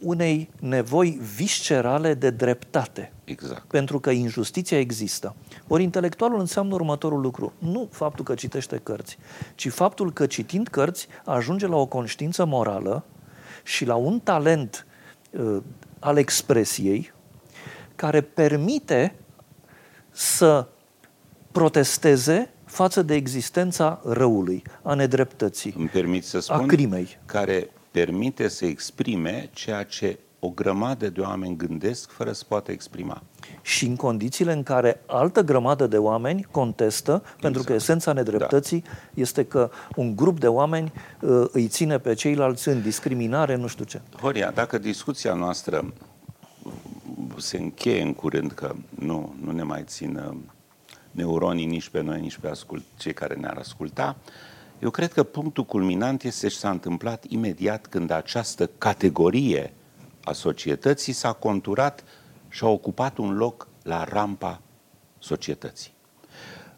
unei nevoi viscerale de dreptate. Exact. Pentru că injustiția există. Ori intelectualul înseamnă următorul lucru. Nu faptul că citește cărți, ci faptul că citind cărți ajunge la o conștiință morală și la un talent uh, al expresiei care permite să protesteze față de existența răului, a nedreptății, Îmi permit să spun a crimei. care permite să exprime ceea ce o grămadă de oameni gândesc fără să poată exprima. și în condițiile în care altă grămadă de oameni contestă, exact. pentru că esența nedreptății da. este că un grup de oameni uh, îi ține pe ceilalți în discriminare, nu știu ce. Horia, dacă discuția noastră se încheie în curând, că nu, nu ne mai țin uh, neuronii nici pe noi, nici pe ascult, cei care ne-ar asculta. Eu cred că punctul culminant este și s-a întâmplat imediat când această categorie a societății s-a conturat și a ocupat un loc la rampa societății.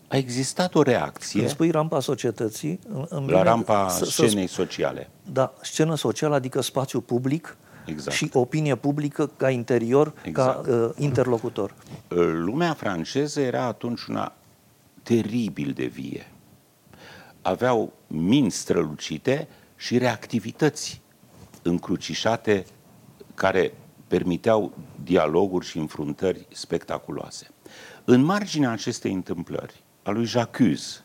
A existat o reacție... Când spui rampa societății... La rampa să, scenei să, sociale. Da, scenă socială, adică spațiu public exact. și opinie publică ca interior, exact. ca uh, interlocutor. Uh, lumea franceză era atunci una teribil de vie. Aveau minți strălucite și reactivități încrucișate care permiteau dialoguri și înfruntări spectaculoase. În marginea acestei întâmplări, a lui Jacques,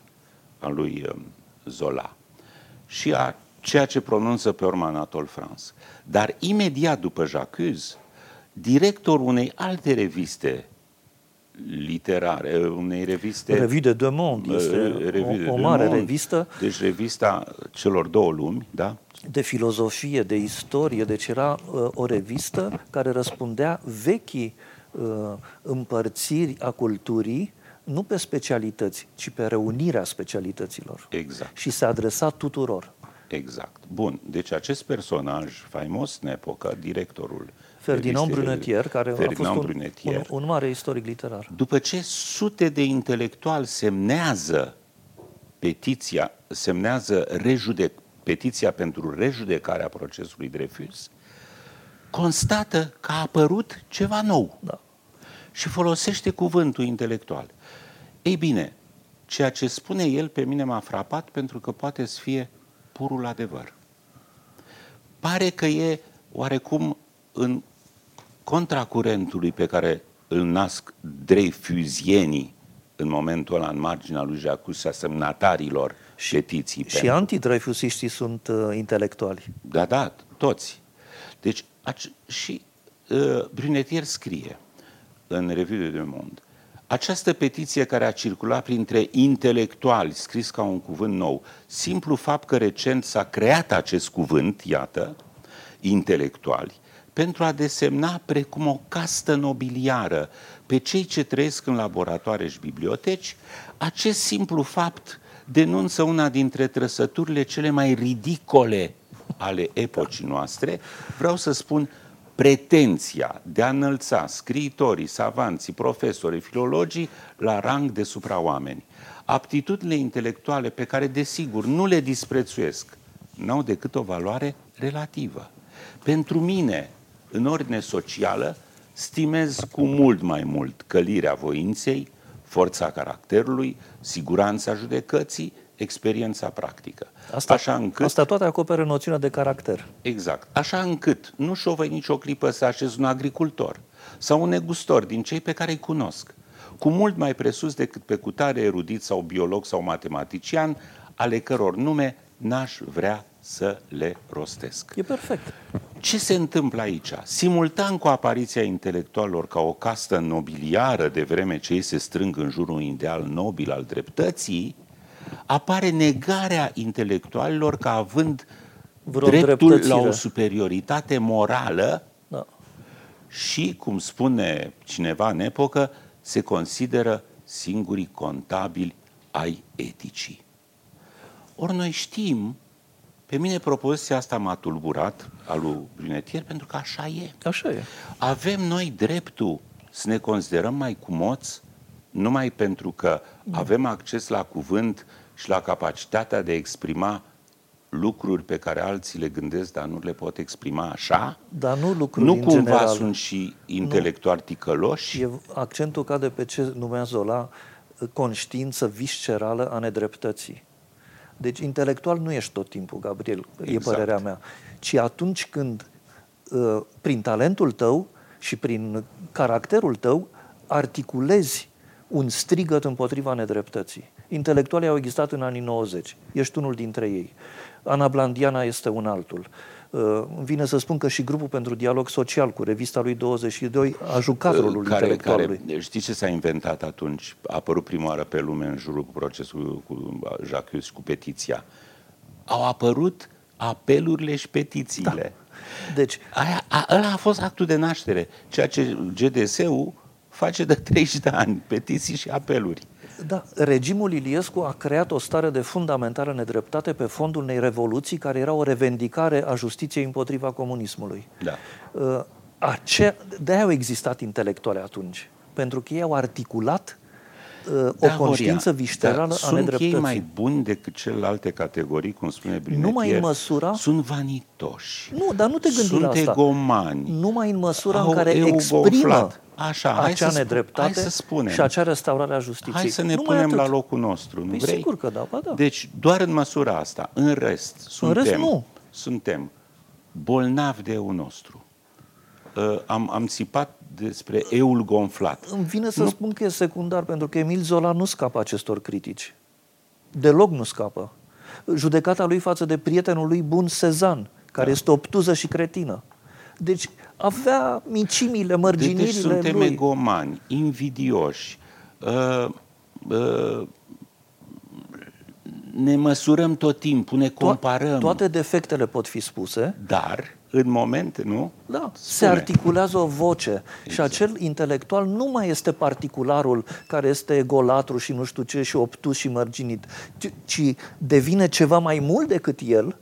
a lui um, Zola și a ceea ce pronunță pe urmă Anatole France. Dar imediat după Jacques, directorul unei alte reviste literare, unei reviste... Revue de Deux Mondes, este o, o mare Monde, revistă. Deci revista celor două lumi, da? De filozofie, de istorie, deci era uh, o revistă care răspundea vechii uh, împărțiri a culturii nu pe specialități, ci pe reunirea specialităților. Exact. Și se adresa tuturor. Exact. Bun. Deci acest personaj faimos în epocă, directorul Ferdinand Brunetier, care Ferdinand a fost un, un, un mare istoric literar. După ce sute de intelectuali semnează petiția, semnează rejudec, petiția pentru rejudecarea procesului Dreyfus, constată că a apărut ceva nou. Da. Și folosește cuvântul intelectual. Ei bine, ceea ce spune el pe mine m-a frapat pentru că poate să fie purul adevăr. Pare că e oarecum în contracurentului pe care îl nasc dreyfuzienii în momentul ăla în marginea lui Jacques a semnatarilor și, petiții. Și pentru... antidreyfusiștii sunt uh, intelectuali. Da, da, toți. Deci, ac- și uh, Brunetier scrie în Revue de Monde această petiție care a circulat printre intelectuali, scris ca un cuvânt nou, simplu fapt că recent s-a creat acest cuvânt, iată, intelectuali, pentru a desemna precum o castă nobiliară pe cei ce trăiesc în laboratoare și biblioteci, acest simplu fapt denunță una dintre trăsăturile cele mai ridicole ale epocii noastre. Vreau să spun pretenția de a înălța scriitorii, savanții, profesorii, filologii la rang de supraoameni. Aptitudinile intelectuale pe care, desigur, nu le disprețuiesc, n-au decât o valoare relativă. Pentru mine, în ordine socială, stimez cu mult mai mult călirea voinței, forța caracterului, siguranța judecății, experiența practică. Asta, așa încât, asta toate acoperă noțiunea de caracter. Exact. Așa încât nu șovăi nicio clipă să așez un agricultor sau un negustor din cei pe care îi cunosc, cu mult mai presus decât pe cutare erudit sau biolog sau matematician, ale căror nume n-aș vrea să le rostesc. E perfect. Ce se întâmplă aici? Simultan cu apariția intelectualilor ca o castă nobiliară de vreme ce ei se strâng în jurul ideal nobil al dreptății, apare negarea intelectualilor ca având Vreo dreptul la o superioritate morală da. și, cum spune cineva în epocă, se consideră singurii contabili ai eticii. Ori noi știm, pe mine propoziția asta m-a tulburat, al lui Brunetier, pentru că așa e. Așa e. Avem noi dreptul să ne considerăm mai cumoți numai pentru că da. avem acces la cuvânt și la capacitatea de a exprima lucruri pe care alții le gândesc, dar nu le pot exprima așa? Dar nu lucruri Nu în cumva general. sunt și intelectuali ticăloși? E, accentul cade pe ce numea Zola conștiință viscerală a nedreptății. Deci intelectual nu ești tot timpul, Gabriel, exact. e părerea mea. Ci atunci când, uh, prin talentul tău și prin caracterul tău, articulezi un strigăt împotriva nedreptății. Intelectualii au existat în anii 90. Ești unul dintre ei. Ana Blandiana este un altul. Uh, îmi vine să spun că și grupul pentru dialog social cu revista lui 22 a jucat uh, rolul care, intelectualului. Care, știi ce s-a inventat atunci? A apărut prima oară pe lume în jurul procesului cu Jacques și cu petiția. Au apărut apelurile și petițiile. Da. Deci, Aia, a, ăla a fost actul de naștere, ceea ce GDS-ul face de 30 de ani, petiții și apeluri. Da, regimul Iliescu a creat o stare de fundamentală nedreptate pe fondul unei revoluții care era o revendicare a justiției împotriva comunismului. Da. Uh, Ace- de-aia au existat intelectuale atunci, pentru că ei au articulat uh, Da, o conștiință Horia, viscerală dar a sunt nedreptății. ei mai buni decât celelalte categorii, cum spune Brinetier. Numai în măsura- Sunt vanitoși. Nu, dar nu te gândi sunt la asta. egomani. Numai în măsura Au în care ego exprimă gonflat. Așa, hai acea să spun- nedreptate hai să spunem. și acea restaurare a justiției. Hai să ne Numai punem atât. la locul nostru, nu Păi vrei? sigur că da, ba da. Deci, doar în măsura asta. În rest, suntem, rest, nu. suntem bolnavi de eul nostru. Uh, am, am țipat despre eul gonflat. Îmi vine să spun că e secundar, pentru că Emil Zola nu scapă acestor critici. Deloc nu scapă. Judecata lui față de prietenul lui bun Sezan, care Da. este obtuză și cretină. Deci avea micimile, mărginirile deci suntem lui. egomani, invidioși, uh, uh, ne măsurăm tot timpul, ne comparăm. Toate defectele pot fi spuse, Dar, în momente, nu? Da, se Spune. articulează o voce și acel intelectual nu mai este particularul care este egolatru și nu știu ce și obtus și mărginit, ci, ci devine ceva mai mult decât el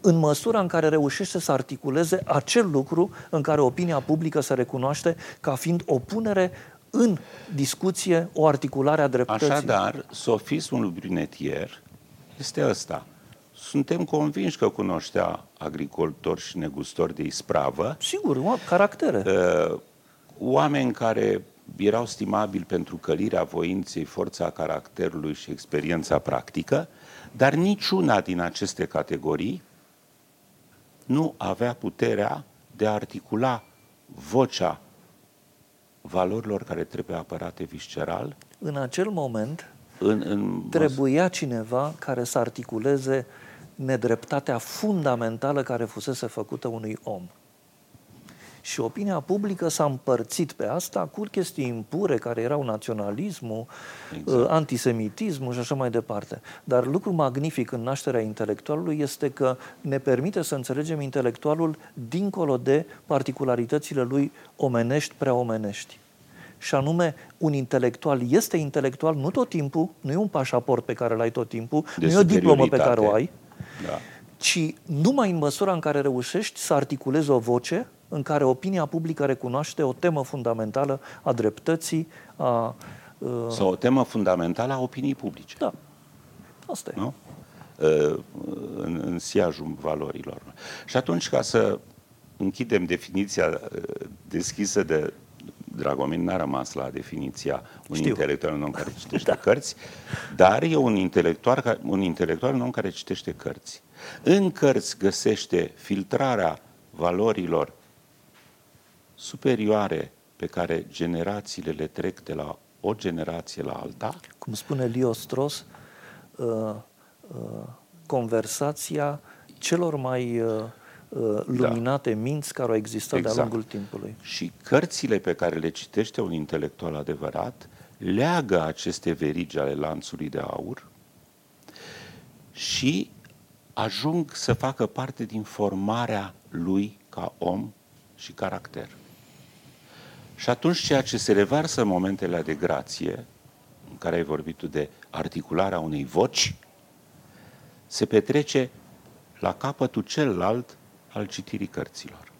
în măsura în care reușește să articuleze acel lucru în care opinia publică se recunoaște ca fiind o punere în discuție, o articulare a dreptății. Așadar, sofismul lui Brunetier este ăsta. Suntem convinși că cunoștea agricultori și negustori de ispravă, Sigur, o- caractere. uh, oameni care erau stimabili pentru călirea voinței, forța caracterului și experiența practică, dar niciuna din aceste categorii nu avea puterea de a articula vocea valorilor care trebuie apărate visceral În acel moment, în, în Trebuia cineva care să articuleze nedreptatea fundamentală care fusese făcută unui om. Și opinia publică s-a împărțit pe asta cu chestii impure care erau naționalismul, Exact. exact. antisemitismul și așa mai departe. Dar lucru magnific în nașterea intelectualului este că ne permite să înțelegem intelectualul dincolo de particularitățile lui omenești, prea omenești. Și anume, un intelectual este intelectual nu tot timpul, nu e un pașaport pe care îl ai tot timpul, De nu e o diplomă pe care o superioritate. ai, Da. ci numai în măsura în care reușești să articulezi o voce în care opinia publică recunoaște o temă fundamentală a dreptății, a... Uh, Sau o temă fundamentală a opiniei publice. da, asta e. Nu? Uh, În, în siajul valorilor. Și atunci, ca să închidem definiția uh, deschisă de Dragomir, n-a rămas la definiția un Știu. intelectual, un om care citește da. cărți, dar e un intelectual, ca- un intelectual, un om care citește cărți. În cărți găsește filtrarea valorilor superioare pe care generațiile le trec de la o generație la alta, Cum spune Leo Strauss, uh, uh, conversația celor mai uh, uh, luminate minți care au existat Exact. de-a lungul timpului. Și cărțile pe care le citește un intelectual adevărat leagă aceste verigi ale lanțului de aur și ajung să facă parte din formarea lui ca om și caracter. Și atunci ceea ce se revarsă în momentele de grație, în care ai vorbit tu de articularea unei voci, se petrece la capătul celălalt al citirii cărților.